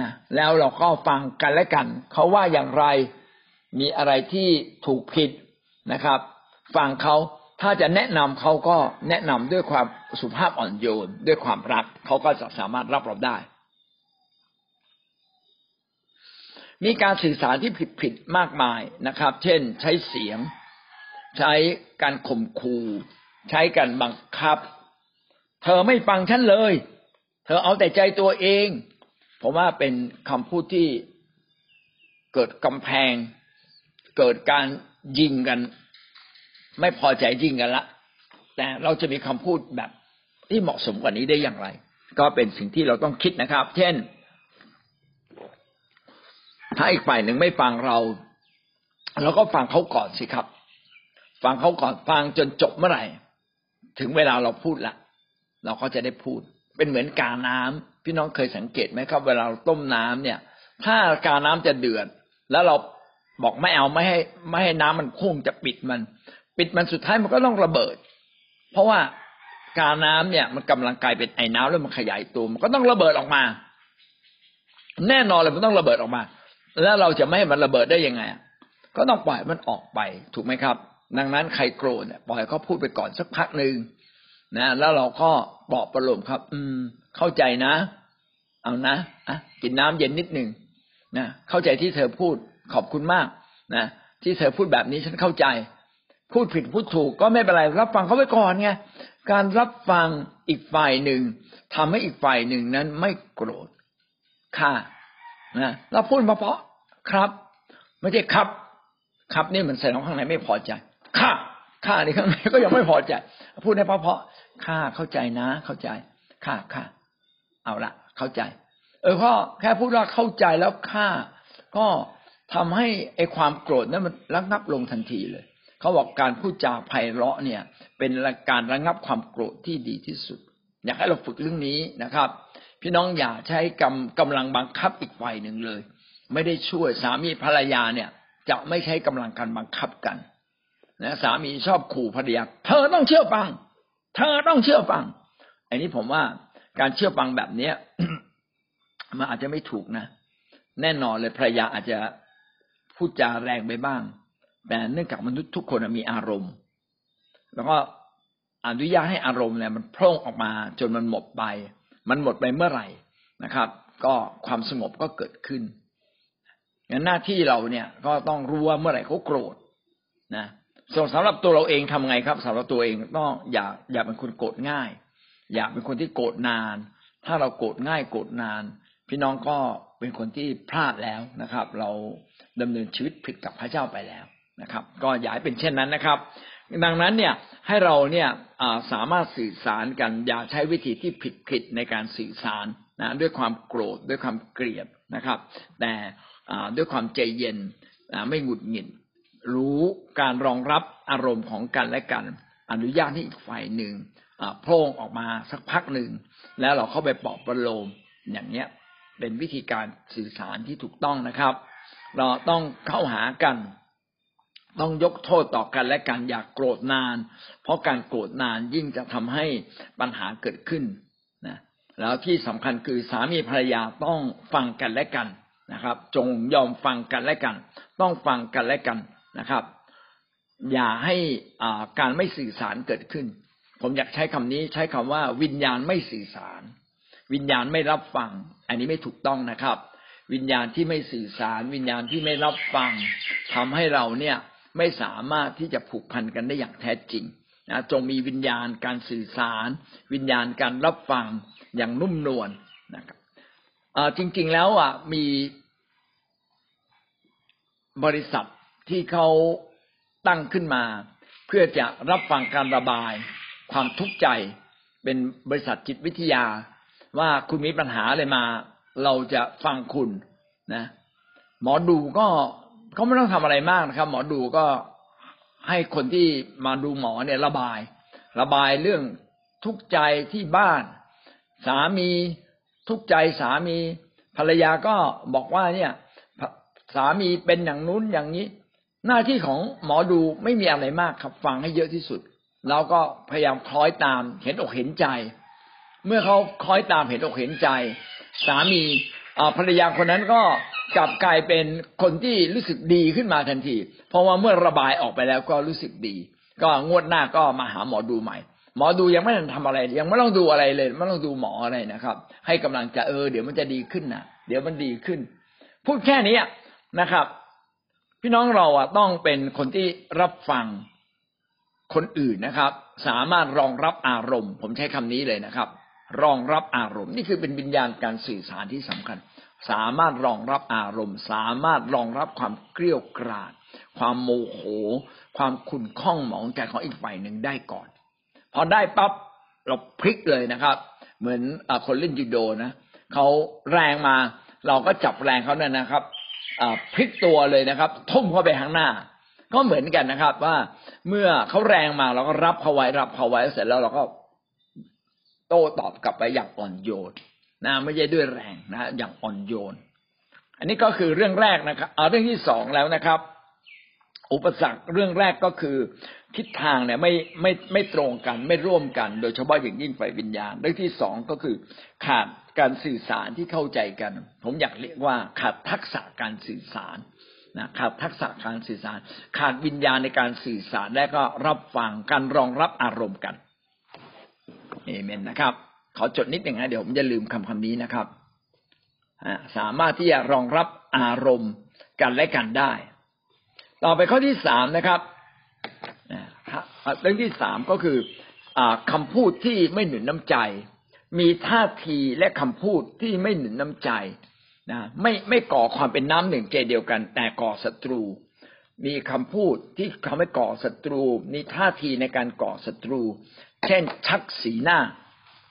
นะแล้วเราก็ฟังกันและกัน เขาว่าอย่างไรมีอะไรที่ถูกผิด นะครับ ฟังเขาถ้าจะแนะนำเขาก็แนะนำด้วยความสุภาพอ่อนโยน ด้วยความรักเขาก็จะสามารถรับเราได้ มีการสื่อสารที่ผิดผิดมากมายนะครับ เช่น ใช้เสียง ใช้การข่มขู่ใช้การบังคับ เธอไม่ฟังฉันเลย เธอเอาแต่ใจตัวเอง ผมว่าเป็นคำพูดที่เกิดกำแพง เกิดการยิงกัน ไม่พอใจยิงกันละ แต่เราจะมีคำพูดแบบที่เหมาะสมกว่านี้ได้อย่างไร ก็เป็นสิ่งที่เราต้องคิดนะครับ เช่น ถ้าอีกฝ่ายหนึ่งไม่ฟังเราเราก็ฟังเขาก่อนสิครับ ฟังเขาก่อนฟังจนจบเมื่อไหร่ ถึงเวลาเราพูดละเราก็จะได้พูด เป็นเหมือนกาน้ำพี่น้องเคยสังเกตไหมครับ เวลาเราต้มน้ำเนี่ย ถ้ากาน้ำจะเดือด แล้วเรา บอกไม่เอาไม่ให้ไม่ให้น้ำมันพุ่งจะปิดมัน ปิดมันสุดท้ายมันก็ต้องระเบิด เพราะว่ากาน้ำเนี่ย มันกำลังกลายเป็นไอ้น้ำแล้วมันขยายตัวมันก็ต้องระเบิดออกมา แน่นอนเลยมันต้องระเบิดออกมา แล้วเราจะไม่ให้มันระเบิดได้ยังไง ก็ต้องปล่อยมันออกไปถูกไหมครับ ดังนั้นใครโกรธเนี่ยปล่อยเขาพูดไปก่อนสักพักหนึ่งนะแล้วเราก็ปลอบประโลมครับ อืม เข้าใจนะ เอานะอะกินน้ำเย็นนิดหนึ่งนะเข้าใจที่เธอพูด ขอบคุณมากนะที่เธอพูดแบบนี้ฉันเข้าใจ พูดผิดพูดถูกก็ไม่เป็นไรรับฟังเขาไว้ก่อนไงการรับฟังอีกฝ่ายหนึ่งทำให้อีกฝ่ายหนึ่งนั้นไม่โกรธค่ะนะเราพูดมาเพราะครับ ไม่ใช่ครับ ครับนี่มันแสดงข้างในไม่พอใจค่ะข้าในข้างในก็ยังไม่พอใจ พูดให้เพราะๆข้าเข้าใจนะ เข้าใจข้าข้าเอาละเข้าใจ เออพ่อแค่พูดว่าเข้าใจแล้วข้าก็ ทำให้ไอ้ความโกรธนั้นมันระงับลงทันทีเลย เขาบอกการพูดจาไพเราะเนี่ย เป็นการระงับความโกรธที่ดีที่สุด อยากให้เราฝึกเรื่องนี้นะครับ พี่น้องอย่าใช้กำกำลังบังคับอีกฝ่ายหนึ่งเลย ไม่ได้ช่วยสามีภรรยาเนี่ย จะไม่ใช้กำลังการบังคับกันนะสามีชอบขู่ภรรยาเธอต้องเชื่อฟัง เธอต้องเชื่อฟัง อันนี้ผมว่าการเชื่อฟังแบบเนี้ยมันอาจจะไม่ถูกนะ แน่นอนเลยภรรยาอาจจะ พูดจาแรงไปบ้าง แต่เนื่องจากมนุษย์ทุกคนมีอารมณ์ แล้วก็อนุญาตให้อารมณ์เนี่ยมันพร่งออกมาจนมันหมดไป มันหมดไปเมื่อไหร่นะครับ ก็ความสงบก็เกิดขึ้นงั้นหน้าที่เราเนี่ยก็ต้องรู้ว่าเมื่อไหร่เขาโกรธนะส่วนสำหรับตัวเราเองทำไงครับสำหรับตัวเองต้องอย่าอย่าเป็นคนโกรธง่าย อย่าเป็นคนที่โกรธนาน ถ้าเราโกรธง่ายโกรธนาน พี่น้องก็ เป็นคนที่พลาดแล้วนะครับ เราดำเนินชีวิตผิดกับพระเจ้าไปแล้วนะครับ ก็อย่าให้เป็นเช่นนั้นนะครับ ดังนั้นเนี่ยให้เราเนี่ยสามารถสื่อสารกันอย่าใช้วิธีที่ผิดผิดในการสื่อสารนะด้วยความโกรธด้วยความเกลียดนะครับ แต่ด้วยความใจเย็นไม่หงุดหงิดรู้การรองรับอารมณ์ของกันและกัน อนุญาตให้อีกฝ่ายหนึ่งโพร่งออกมาสักพักหนึ่งแล้วเราเข้าไปปลอบประโลมอย่างเนี้ย เป็นวิธีการสื่อสารที่ถูกต้องนะครับ เราต้องเข้าหากัน ต้องยกโทษต่อกันและกันอย่ากโกรธนาน เพราะการโกรธนานยิ่งจะทำให้ปัญหาเกิดขึ้นนะแล้วที่สำคัญคือสามีภรรยาต้องฟังกันและกันนะครับ จงยอมฟังกันและกัน ต้องฟังกันและกันนะครับ อย่าให้การไม่สื่อสารเกิดขึ้น ผมอยากใช้คำนี้ใช้คำว่าวิญญาณไม่สื่อสาร วิญญาณไม่รับฟัง อันนี้ไม่ถูกต้องนะครับ วิญญาณที่ไม่สื่อสาร วิญญาณที่ไม่รับฟังทำให้เราเนี่ยไม่สามารถที่จะผูกพันกันได้อย่างแท้จริงนะจงมีวิญญาณการสื่อสาร วิญญาณการรับฟังอย่างนุ่มนวลนะครับจริง ๆแล้วอะมีบริษัทที่เขาตั้งขึ้นมา เพื่อจะรับฟังการระบาย ความทุกข์ใจเป็นบริษัทจิตวิทยา ว่าคุณมีปัญหาอะไรมา เราจะฟังคุณนะ หมอดูก็เขาไม่ต้องทำอะไรมากนะครับ หมอดูก็ให้คนที่มาดูหมอเนี่ยระบาย ระบายเรื่องทุกข์ใจที่บ้าน สามีทุกข์ใจสามีภรรยาก็บอกว่าเนี่ยสามีเป็นอย่างนู้นอย่างนี้ หน้าที่ของหมอดูไม่มีอะไรมากครับ ฟังให้เยอะที่สุด แล้วก็พยายามคล้อยตามเห็นอกเห็นใจ เมื่อเขาคอยตามเห็นอกเห็นใจ สามีภรรยาคนนั้นก็กลับกลายเป็นคนที่รู้สึกดีขึ้นมาทันที เพราะว่าเมื่อระบายออกไปแล้วก็รู้สึกดี ก็งวดหน้าก็มาหาหมอดูใหม่ หมอดูยังไม่ทันทำอะไร ยังไม่ต้องดูอะไรเลย ไม่ต้องดูหมออะไรนะครับ ให้กำลังใจเออเดี๋ยวมันจะดีขึ้นนะเดี๋ยวมันดีขึ้น พูดแค่นี้นะครับ พี่น้องเราอะต้องเป็นคนที่รับฟังคนอื่นนะครับ สามารถรองรับอารมณ์ ผมใช้คำนี้เลยนะครับ รองรับอารมณ์ นี่คือเป็นวิญญาณการสื่อสารที่สำคัญ สามารถรองรับอารมณ์ สามารถรองรับความเกลี้ยวกราด ความโมโห ความขุ่นข้องหมองใจของอีกฝ่ายหนึ่งได้ก่อน พอได้ปั๊บเราพลิกเลยนะครับ เหมือนอคนเล่นยูโดนะเขาแรงมา เราก็จับแรงเขาเนี่ยนะครับพลิกตัวเลยนะครับ ทุ่มเข้าไปข้างหน้า ก็เหมือนกันนะครับ ว่าเมื่อเขาแรงมาเราก็รับเขาไว้รับเขาไว้เสร็จแล้วเราก็ โต้ตอบกลับไปอย่างอ่อนโยนนะไม่ใช่ด้วยแรงนะอย่างอ่อนโยน อันนี้ก็คือเรื่องแรกนะครับเอาเรื่องที่สองแล้วนะครับ อุปสรรคเรื่องแรกก็คือ ทิศทางเนี่ยไม่ไม่ไม่ตรงกันไม่ร่วมกัน โดยเฉพาะอย่างยิ่งฝ่ายวิญญาณ เรื่องที่สองก็คือขาดการสื่อสารที่เข้าใจกัน ผมอยากเรียกว่าขาดทักษะการสื่อสารนะขาดทักษะการสื่อสาร ขาดวิญญาณในการสื่อสารและก็รับฟังการรองรับอารมณ์กัน เอเมนนะครับ ขอจดนิดหนึ่งนะเดี๋ยวผมจะลืมคำคำนี้นะครับสามารถที่จะรองรับอารมณ์กันและกันได้ ต่อไปข้อที่สามนะครับเรื่องที่สามก็คืออคำพูดที่ไม่หนุนน้ำใจ มีท่าทีและคำพูดที่ไม่หนุนน้ำใจนะไม่ไม่ก่อความเป็นน้ำหนึ่งใจเดียวกัน แต่ก่อศัตรู มีคำพูดที่ทำให้ก่อศัตรู มีท่าทีในการก่อศัตรู เช่นชักสีหน้า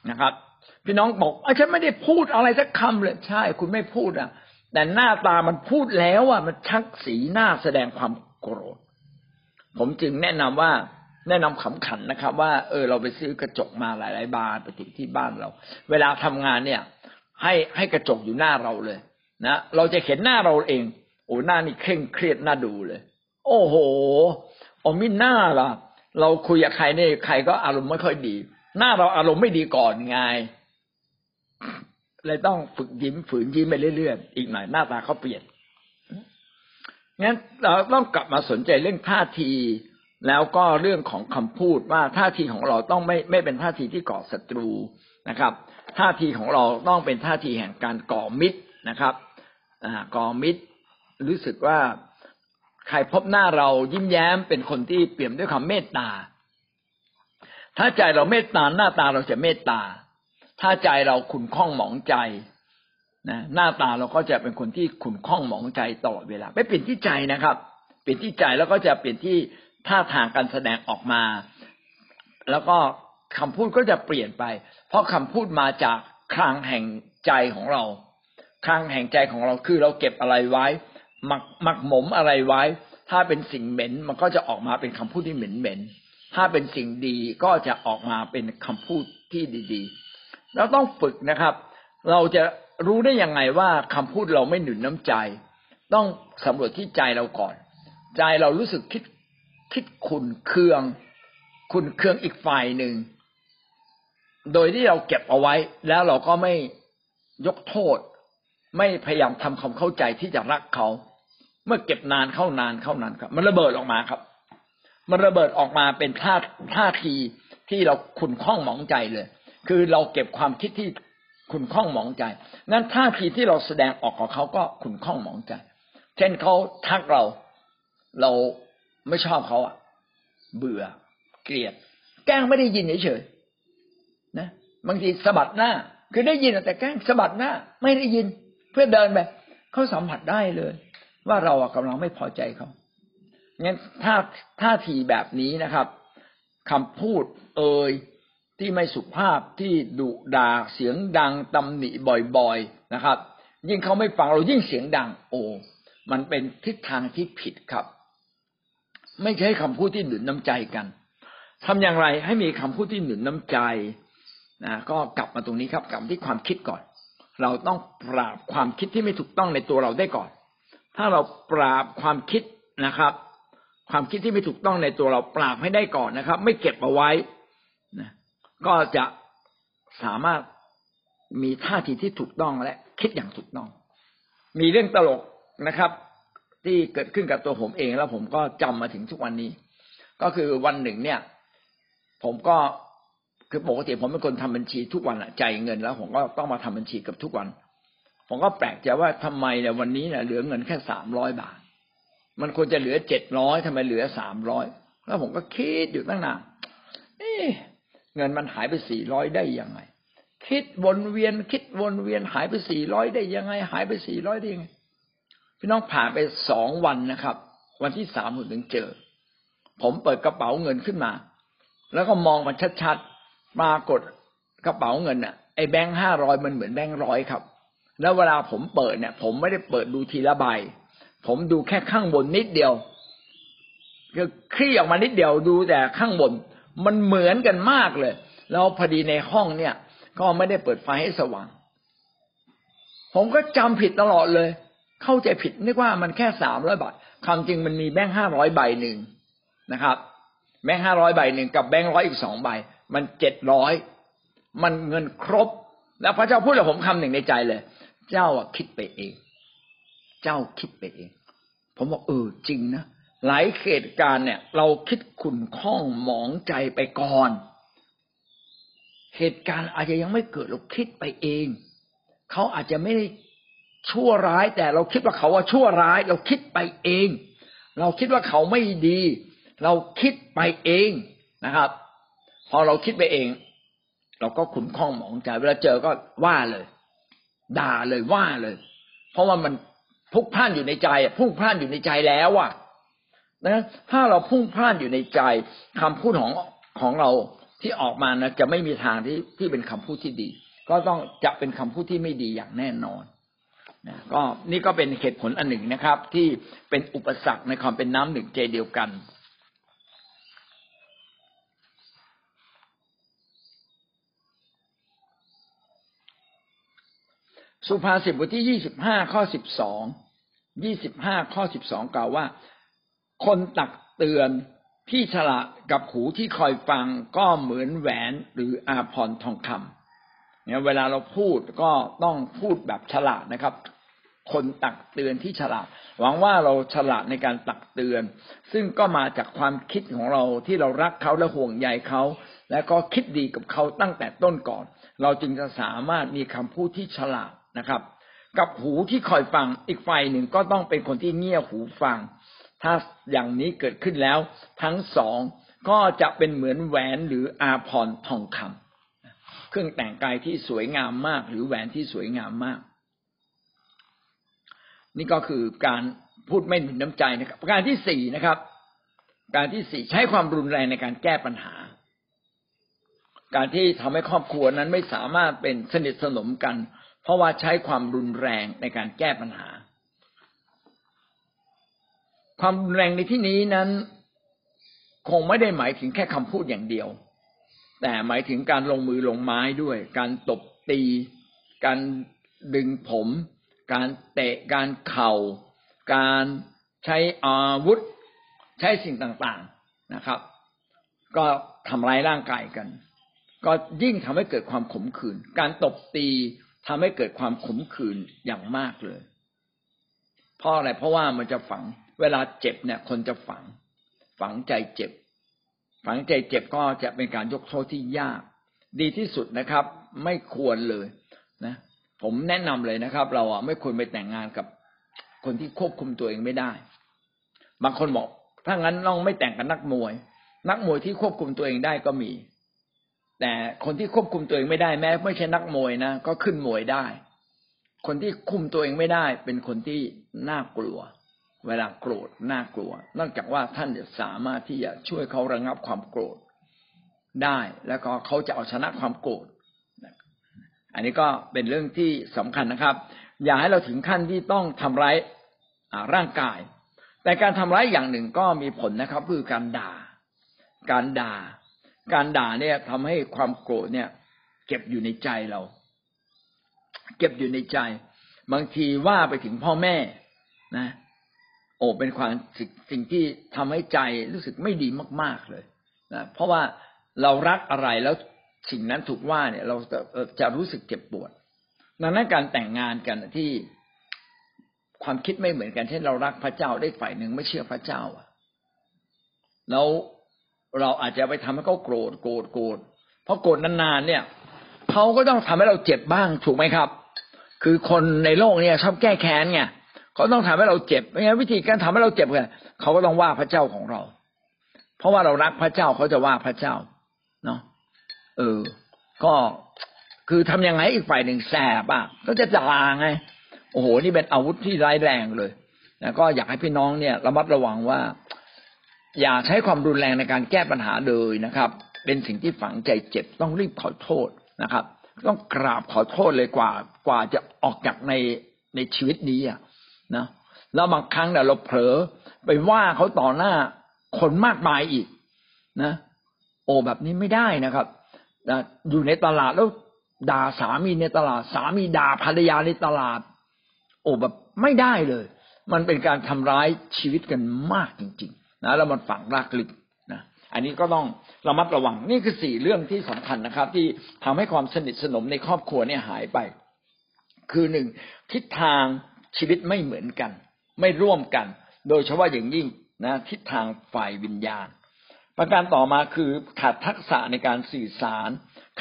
นะครับ พี่น้องบอกอฉันไม่ได้พูดอะไรสักคำเลยใช่ คุณไม่พูดอะ แต่หน้าตามันพูดแล้วอะมันชักสีหน้าแสดงความโกรธ ผมจึงแนะนำว่าแนะนำขำขันนะครับ ว่าเออเราไปซื้อกระจกมาหลาย ๆ บานไปติดที่บ้านเรา เวลาทำงานเนี่ย ให้ให้กระจกอยู่หน้าเราเลยนะเราจะเห็นหน้าเราเอง โอ้หน้านี่เคร่งเครียดหน่าดูเลย โอ้โหโอ้มิหน้าล่ะ เราคุยกับใครเนี่ยใครก็อารมณ์ไม่ค่อยดี หน้าเราอารมณ์ไม่ดีก่อนไงเลยต้องฝึกยิ้มฝืนยิ้มไปเรื่อยๆอีกหน่อยหน้าตาเขาเปลี่ยนงั้นเราต้องกลับมาสนใจเรื่องท่าที แล้วก็เรื่องของคำพูดว่าท่าทีของเราต้องไม่ไม่เป็นท่าทีที่ก่อศัตรูนะครับ ท่าทีของเราต้องเป็นท่าทีแห่งการก่อมิตรนะครับก่อมิตร รู้สึกว่า ใครพบหน้าเรายิ้มแย้มเป็นคนที่เปี่ยมด้วยความเมตตา ถ้าใจเราเมตตาหน้าตาเราจะเมตตา ถ้าใจเราขุนข้องหมองใจนะหน้าตาเราก็จะเป็นคนที่ขุนข้องหมองใจตลอดเวลาไม่เปลี่ยนที่ใจนะครับ เปลี่ยนที่ใจแล้วก็จะเปลี่ยนที่ท่าทางการแสดงออกมา แล้วก็คำพูดก็จะเปลี่ยนไป เพราะคำพูดมาจากคลังแห่งใจของเราคลังแห่งใจของเราคือเราเก็บอะไรไว้ หมักหมักหมมอะไรไว้ ถ้าเป็นสิ่งเหม็นมันก็จะออกมาเป็นคำพูดที่เหม็นเหม็นถ้าเป็นสิ่งดีก็จะออกมาเป็นคำพูดที่ดีๆเราต้องฝึกนะครับ เราจะรู้ได้ยังไงว่าคำพูดเราไม่หนุนน้ำใจ ต้องสำรวจที่ใจเราก่อน ใจเรารู้สึกคิดคิดขุนเคือง ขุนเคืองอีกฝ่ายหนึ่ง โดยที่เราเก็บเอาไว้ แล้วเราก็ไม่ยกโทษ ไม่พยายามทำความเข้าใจที่จะรักเขา เมื่อเก็บนานเข้านานเข้านานครับ มันระเบิดออกมาครับ มันระเบิดออกมาเป็นท่าท่าทีที่เราขุนข้องหมองใจเลย คือเราเก็บความคิดที่ขุนข้องหมองใจ นั้นท่าทีที่เราแสดงออกกับเขาก็ขุนข้องหมองใจ เช่นเขาทักเราเราไม่ชอบเขาอะ เบื่อ เกลียด แกล้งไม่ได้ยินเฉยๆนะบางทีสะบัดหน้า คือได้ยินแต่แกล้งสะบัดหน้า ไม่ได้ยินเพื่อเดินไปเขาสัมผัสได้เลย ว่าเรากำลังไม่พอใจเขางั้นถ้าท่าทีแบบนี้นะครับคำพูดเอ่ยที่ไม่สุภาพที่ดุด่าเสียงดังตำหนิบ่อยๆนะครับ ยิ่งเขาไม่ฟังเรายิ่งเสียงดัง โอ้มันเป็นทิศทางที่ผิดครับ ไม่ใช่คำพูดที่หนุนน้ำใจกันทำอย่างไรให้มีคำพูดที่หนุนน้ำใจนะก็กลับมาตรงนี้ครับกลับที่ความคิดก่อน เราต้องปราบความคิดที่ไม่ถูกต้องในตัวเราได้ก่อน ถ้าเราปราบความคิดนะครับ ความคิดที่ไม่ถูกต้องในตัวเราปราบให้ได้ก่อนนะครับ ไม่เก็บเอาไว้นะก็จะสามารถมีท่าทีที่ถูกต้องและคิดอย่างถูกต้อง มีเรื่องตลกนะครับ ที่เกิดขึ้นกับตัวผมเองแล้วผมก็จำมาถึงทุกวันนี้ ก็คือวันหนึ่งเนี่ย ผมก็คือปกติผมเป็นคนทำบัญชีทุกวันอะจ่ายเงินแล้ว ผมก็ต้องมาทำบัญชีกับทุกวัน ผมก็แปลกใจว่าทำไมเนี่ยวันนี้เนี่ยเหลือเงินแค่สามร้อยบาท มันควรจะเหลือเจ็ดร้อยทำไมเหลือสามร้อยแล้วผมก็คิดอยู่ตั้งนานเอ๊เงินมันหายไปสี่ร้อยได้ยังไง คิดวนเวียนคิดวนเวียนหายไปสี่ร้อยได้ยังไง หายไปสี่ร้อยได้ยังไง พี่น้องผ่านไปสองวันนะครับ วันที่สามผมถึงเจอ ผมเปิดกระเป๋าเงินขึ้นมา แล้วก็มองมันชัดๆปรากฏกระเป๋าเงินน่ะไอ้แบงค์ห้าร้อยมันเหมือนแบงค์ร้อยครับ แล้วเวลาผมเปิดเนี่ย ผมไม่ได้เปิดดูทีละใบ ผมดูแค่ข้างบนนิดเดียวคือคลี่ออกมานิดเดียวดูแต่ข้างบน มันเหมือนกันมากเลย แล้วพอดีในห้องเนี่ย ก็ไม่ได้เปิดไฟให้สว่าง ผมก็จำผิดตลอดเลย เข้าใจผิดนึกว่ามันแค่สามร้อยบาทความจริงมันมีแบงค์ห้าร้อยใบหนึ่งนะครับ แบงค์ห้าร้อยใบหนึ่งกับแบงค์ร้อยอีกสองใบ มันเจ็ดร้อยมันเงินครบ แล้วพระเจ้าพูดกับผมคำหนึ่งในใจเลย เจ้าอะคิดไปเอง เจ้าคิดไปเอง ผมบอกเออจริงนะหลายเหตุการณ์เนี่ย เราคิดขุนข้องหมองใจไปก่อน เหตุการณ์อาจจะยังไม่เกิดเราคิดไปเอง เขาอาจจะไม่ได้ชั่วร้าย แต่เราคิดว่าเขาว่าชั่วร้าย เราคิดไปเอง เราคิดว่าเขาไม่ดี เราคิดไปเองนะครับ พอเราคิดไปเอง เราก็ขุนข้องหมองใจเวลาเจอก็ว่าเลย ด่าเลยว่าเลย เพราะว่ามันพุกพล่านอยู่ในใจพุ่งพล่านอยู่ในใจแล้วอะนะถ้าเราพุ่งพล่านอยู่ในใจคำพูดของของเราที่ออกมานะจะไม่มีทางที่ที่เป็นคำพูดที่ดี ก็ต้องจะเป็นคำพูดที่ไม่ดีอย่างแน่นอนนะก็นี่ก็เป็นเหตุผลอันหนึ่งนะครับ ที่เป็นอุปสรรคในความเป็นน้ำหนึ่งใจเดียวกัน สุภาษิตบทที่ยี่สิบห้าข้อสิบสองยี่สิบห้าข้อสิบสองกล่าวว่า คนตักเตือนที่ฉลาดกับหูที่คอยฟังก็เหมือนแหวนหรืออาพรทองคำเนี่ยเวลาเราพูดก็ต้องพูดแบบฉลาดนะครับ คนตักเตือนที่ฉลาด หวังว่าเราฉลาดในการตักเตือน ซึ่งก็มาจากความคิดของเราที่เรารักเขาและห่วงใยเขา และก็คิดดีกับเขาตั้งแต่ต้นก่อน เราจึงจะสามารถมีคำพูดที่ฉลาด นะครับ กับหูที่คอยฟังอีกฝ่ายหนึ่งก็ต้องเป็นคนที่เงี่ยหูฟัง ถ้าอย่างนี้เกิดขึ้นแล้ว ทั้งสองก็จะเป็นเหมือนแหวนหรืออาพรทองคำเครื่องแต่งกายที่สวยงามมาก หรือแหวนที่สวยงามมาก นี่ก็คือการพูดไม่หนุนน้ำใจนะครับ ประการที่สี่นะครับ การที่สี่ใช้ความรุนแรงในการแก้ปัญหา การที่ทำให้ครอบครัวนั้นไม่สามารถเป็นสนิทสนมกัน เพราะว่าใช้ความรุนแรงในการแก้ปัญหา ความรุนแรงในที่นี้นั้น คงไม่ได้หมายถึงแค่คำพูดอย่างเดียว แต่หมายถึงการลงมือลงไม้ด้วย การตบตี การดึงผม การเตะการเข่า การใช้อาวุธ ใช้สิ่งต่างๆนะครับ ก็ทำร้ายร่างกายกัน ก็ยิ่งทำให้เกิดความขมขื่นการตบตี ทำให้เกิดความขมขื่นอย่างมากเลย เพราะอะไรเพราะว่ามันจะฝัง เวลาเจ็บเนี่ย คนจะฝัง ฝังใจเจ็บ ฝังใจเจ็บก็จะเป็นการยกโทษที่ยาก ดีที่สุดนะครับ ไม่ควรเลยนะ ผมแนะนำเลยนะครับ เราอะไม่ควรไปแต่งงานกับคนที่ควบคุมตัวเองไม่ได้ บางคนบอกถ้างั้นน้องไม่แต่งกับนักมวย นักมวยที่ควบคุมตัวเองได้ก็มี แต่คนที่ควบคุมตัวเองไม่ได้แม้ ไม่ใช่นักมวยนะก็ขึ้นมวยได้ คนที่คุมตัวเองไม่ได้ เป็นคนที่น่ากลัว เวลาโกรธน่ากลัว นอกจากว่าท่านจะสามารถที่จะช่วยเขาระงับความโกรธได้ แล้วก็เขาจะเอาชนะความโกรธอันนี้ก็เป็นเรื่องที่สำคัญนะครับ อย่าให้เราถึงขั้นที่ต้องทำร้ายร่างกาย แต่การทำร้ายอย่างหนึ่งก็มีผลนะครับ คือการด่า การด่า การด่าเนี่ยทำให้ความโกรธเนี่ย เก็บอยู่ในใจเรา เก็บอยู่ในใจ บางทีว่าไปถึงพ่อแม่นะ โอ้เป็นความสิ่งที่ทำให้ใจรู้สึกไม่ดีมาก ๆเลยนะเพราะว่าเรารักอะไรแล้วสิ่งนั้นถูกว่าเนี่ย เราจะจะรู้สึกเจ็บปวดดังนั้นการแต่งงานกันที่ความคิดไม่เหมือนกันเช่นเรารักพระเจ้าได้ฝ่ายหนึ่งไม่เชื่อพระเจ้าอะแล้ว เราอาจจะไปทำให้เขาโกรธโกรธโกรธเพราะโกรธนานๆเนี่ยเขาก็ต้องทำให้เราเจ็บบ้างถูกไหมครับ คือคนในโลกเนี่ยชอบแก้แค้นไงเขาต้องทำให้เราเจ็บไม่งั้นวิธีการทำให้เราเจ็บกันเขาก็ต้องว่าพระเจ้าของเรา เพราะว่าเรารักพระเจ้าเขาจะว่าพระเจ้าเนาะเออ ก็คือทำยังไงอีกฝ่ายหนึ่งแสบอะก็จะด่าไงโอ้โหนี่เป็นอาวุธที่ร้ายแรงเลยแล้วก็อยากให้พี่น้องเนี่ยระมัดระวังว่า อย่าใช้ความรุนแรงในการแก้ปัญหาเลยนะครับ เป็นสิ่งที่ฝังใจเจ็บต้องรีบขอโทษนะครับ ต้องกราบขอโทษเลยกว่ากว่าจะออกจากในในชีวิตนี้อะนะแล้วบางครั้งเนี่ยเราเผลอไปว่าเขาต่อหน้าคนมากมายอีกนะ โอ้แบบนี้ไม่ได้นะครับอยู่ในตลาดแล้วด่าสามีในตลาด สามีด่าภรรยาในตลาด โอ้แบบไม่ได้เลย มันเป็นการทำร้ายชีวิตกันมากจริง นะแล้วมันฝังรากลึกนะอันนี้ก็ต้องระมัดระวังนี่คือสี่เรื่องที่สำคัญนะครับ ที่ทำให้ความสนิทสนมในครอบครัวเนี่ยหายไป คือหนึ่งทิศทางชีวิตไม่เหมือนกัน ไม่ร่วมกัน โดยเฉพาะอย่างยิ่งนะทิศทางฝ่ายวิญญาณ ประการต่อมาคือขาดทักษะในการสื่อสาร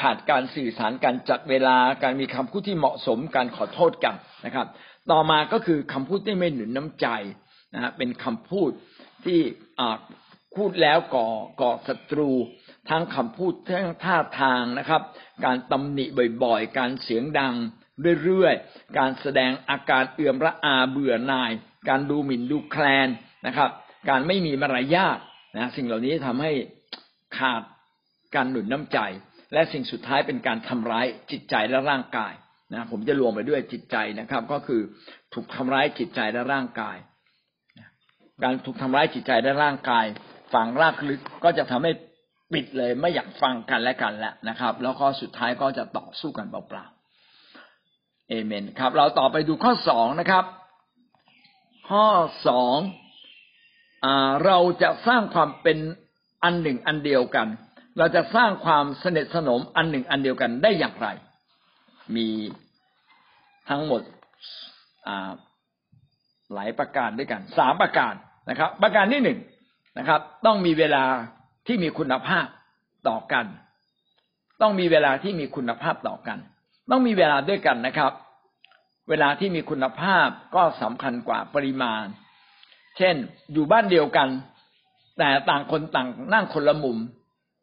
ขาดการสื่อสารการจัดเวลาการมีคำพูดที่เหมาะสมการขอโทษกันนะครับ ต่อมาก็คือคำพูดที่ไม่หนุนน้ำใจนะฮะเป็นคำพูด ที่พูดแล้วก่อก่อศัตรูทั้งคำพูดทั้งท่าทางนะครับ การตำหนิบ่อยๆ การเสียงดังเรื่อยๆ การแสดงอาการเอื่อมระอาเบื่อหน่าย การดูหมิ่นดูแคลนนะครับ การไม่มีมารยาทนะสิ่งเหล่านี้ทำให้ขาดการหนุนน้ำใจ และสิ่งสุดท้ายเป็นการทำร้ายจิตใจและร่างกายนะผมจะรวมไปด้วยจิตใจนะครับ ก็คือถูกทำร้ายจิตใจและร่างกาย การถูกทำร้ายจิตใจและร่างกายฝังรากลึกก็จะทำให้ปิดเลยไม่อยากฟังกันและกันแล้วนะครับ แล้วก็สุดท้ายก็จะต่อสู้กันเปล่าๆเอเมนครับ เราต่อไปดูข้อสองนะครับ ข้อสองเราจะสร้างความเป็นอันหนึ่งอันเดียวกัน เราจะสร้างความสนิทสนมอันหนึ่งอันเดียวกันได้อย่างไร มีทั้งหมดหลายประการด้วยกันสามประการ นะครับ ประการที่หนึ่งนะครับ ต้องมีเวลาที่มีคุณภาพต่อกัน ต้องมีเวลาที่มีคุณภาพต่อกัน ต้องมีเวลาด้วยกันนะครับ เวลาที่มีคุณภาพก็สำคัญกว่าปริมาณ เช่น อยู่บ้านเดียวกัน แต่ต่างคนต่างนั่งคนละมุม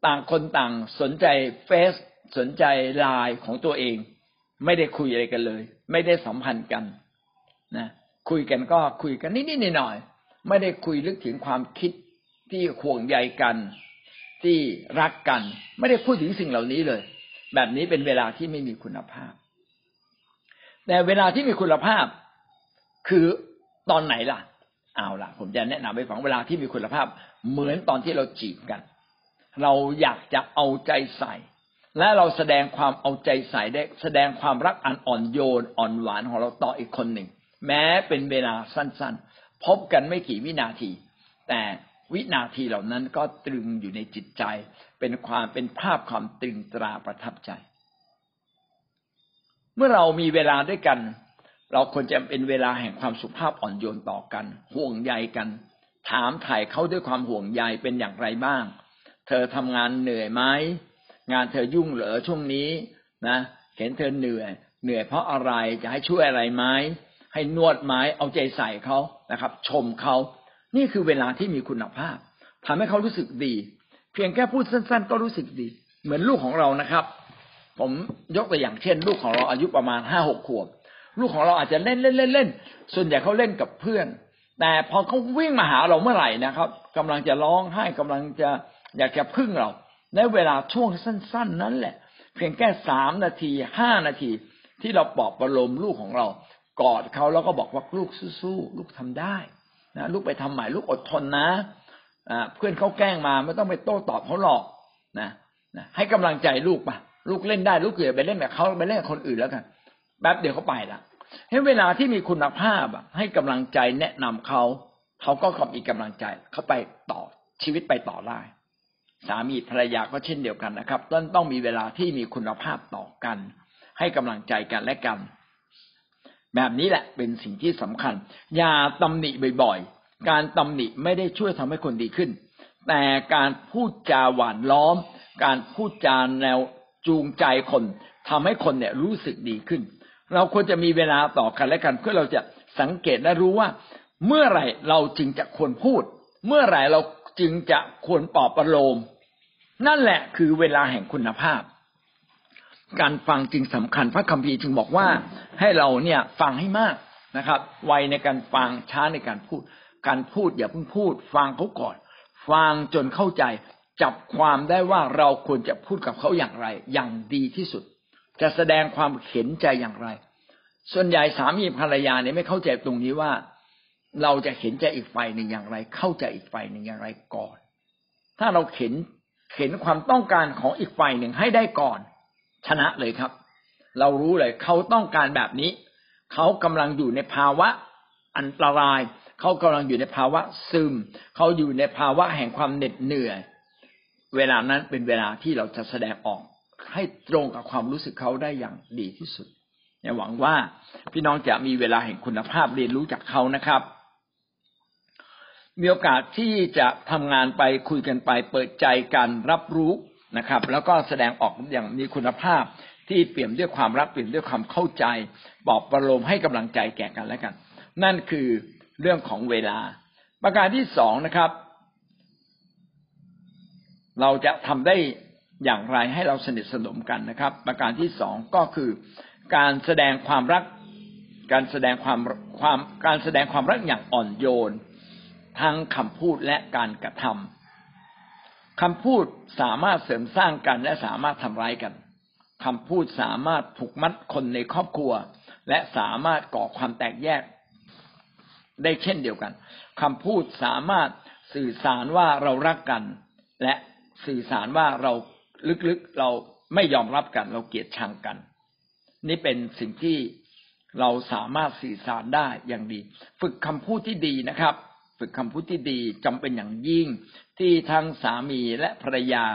ต่างคนต่างสนใจเฟซสนใจไลน์ของตัวเอง ไม่ได้คุยอะไรกันเลย ไม่ได้สัมพันธ์กันนะคุยกันก็คุยกันนิดๆหน่อยๆ ไม่ได้คุยลึกถึงความคิดที่ห่วงใยกัน ที่รักกัน ไม่ได้พูดถึงสิ่งเหล่านี้เลย แบบนี้เป็นเวลาที่ไม่มีคุณภาพ แต่เวลาที่มีคุณภาพ คือตอนไหนล่ะเอาล่ะ ผมจะแนะนำไปฟังเวลาที่มีคุณภาพ เหมือนตอนที่เราจีบกัน เราอยากจะเอาใจใส่ และเราแสดงความเอาใจใส่ได้ แสดงความรักอันอ่อนโยนอ่อนหวานของเราต่ออีกคนหนึ่ง แม้เป็นเวลาสั้นๆ พบกันไม่กี่วินาที แต่วินาทีเหล่านั้นก็ตรึงอยู่ในจิตใจ เป็นความเป็นภาพความตรึงตราประทับใจ เมื่อเรามีเวลาด้วยกัน เราควรจะเป็นเวลาแห่งความสุภาพอ่อนโยนต่อกัน ห่วงใยกัน ถามถ่ายเขาด้วยความห่วงใยเป็นอย่างไรบ้าง เธอทำงานเหนื่อยไหมงานเธอยุ่งเหรอช่วงนี้นะเห็นเธอเหนื่อย เหนื่อยเพราะอะไรจะให้ช่วยอะไรไหม ให้นวดไหมเอาใจใส่เขานะครับ ชมเขานี่คือเวลาที่มีคุณภาพทำให้เขารู้สึกดี เพียงแค่พูดสั้น ๆ ก็รู้สึกดี เหมือนลูกของเรานะครับ ผมยกตัวอย่างเช่น ลูกของเราอายุประมาณห้าหกขวบ ลูกของเราอาจจะเล่นเล่นเล่นเล่นส่วนใหญ่เขาเล่นกับเพื่อน แต่พอเขาวิ่งมาหาเราเมื่อไหร่นะครับกำลังจะร้องไห้กำลังจะอยากจะพึ่งเราในเวลาช่วงสั้น ๆ นั้นแหละ เพียงแค่สามนาทีห้านาทีที่เราปลอบประโลมลูกของเรา กอดเขาแล้วก็บอกว่าลูกสู้ๆลูกทำได้นะลูกไปทำใหม่ลูกอดทนนะอ่าเพื่อนเขาแกล้งมาไม่ต้องไปโต้ตอบเขาหรอกนะนะให้กำลังใจลูกปะลูกเล่นได้ลูกเกิดไปเล่นแบบเขาไปเล่นกับคนอื่นแล้วกันแป๊บเดียวเขาไปละให้เวลาที่มีคุณภาพอะให้กำลังใจแนะนำเขาเขาก็มีกกำลังใจเขาไปต่อชีวิตไปต่อได้สามีภรรยาก็เช่นเดียวกันนะครับ ต้องต้องมีเวลาที่มีคุณภาพต่อกัน ให้กำลังใจกันและกัน แบบนี้แหละเป็นสิ่งที่สำคัญ อย่าตำหนิบ่อยๆ การตำหนิไม่ได้ช่วยทำให้คนดีขึ้น แต่การพูดจาหวานล้อม การพูดจาแนวจูงใจคนทำให้คนเนี่ยรู้สึกดีขึ้น เราควรจะมีเวลาต่อกันและกัน เพื่อเราจะสังเกตและรู้ว่า เมื่อไหร่เราจึงจะควรพูด เมื่อไหร่เราจึงจะควรปลอบประโลม นั่นแหละคือเวลาแห่งคุณภาพ การฟังจึงสำคัญพระคัมภีร์จึงบอกว่าให้เราเนี่ยฟังให้มากนะครับ ไวในการฟังช้าในการพูด การพูดอย่าเพิ่งพูด ฟังเขาก่อน ฟังจนเข้าใจ จับความได้ว่าเราควรจะพูดกับเขาอย่างไร อย่างดีที่สุด จะแสดงความเข็นใจอย่างไร ส่วนใหญ่สามีภรรยาเนี่ยไม่เข้าใจตรงนี้ว่า เราจะเข็นใจอีกฝ่ายหนึ่งอย่างไร เข้าใจอีกฝ่ายหนึ่งอย่างไรก่อน ถ้าเราเข็นเข็นความต้องการของอีกฝ่ายหนึ่งให้ได้ก่อน ชนะเลยครับ เรารู้เลยเขาต้องการแบบนี้ เขากำลังอยู่ในภาวะอันตราย เขากำลังอยู่ในภาวะซึม เขาอยู่ในภาวะแห่งความเหน็ดเหนื่อย เวลานั้นเป็นเวลาที่เราจะแสดงออก ให้ตรงกับความรู้สึกเขาได้อย่างดีที่สุดหวังว่าพี่น้องจะมีเวลาแห่งคุณภาพเรียนรู้จากเขานะครับ มีโอกาสที่จะทำงานไปคุยกันไป เปิดใจกันรับรู้ นะครับ แล้วก็แสดงออกอย่างมีคุณภาพที่เปี่ยมด้วยความรักเปี่ยมด้วยความเข้าใจบอกประโลมให้กำลังใจแก่กันและกัน นั่นคือเรื่องของเวลา ประการที่สองนะครับ เราจะทำได้อย่างไรให้เราสนิทสนมกันนะครับ ประการที่สองก็คือการแสดงความรัก การแสดงความความการแสดงความรักอย่างอ่อนโยน ทั้งคำพูดและการกระทำ คำพูดสามารถเสริมสร้างกันและสามารถทำร้ายกันคำพูดสามารถผูกมัดคนในครอบครัว และสามารถก่อความแตกแยกได้เช่นเดียวกันคำพูดสามารถสื่อสารว่าเรารักกัน และสื่อสารว่าเราลึกๆเราไม่ยอมรับกันเราเกลียดชังกัน นี่เป็นสิ่งที่เราสามารถสื่อสารได้อย่างดี ฝึกคำพูดที่ดีนะครับ ฝึกคำพูดที่ดีจำเป็นอย่างยิ่ง ที่ทั้งสามีและภรรยา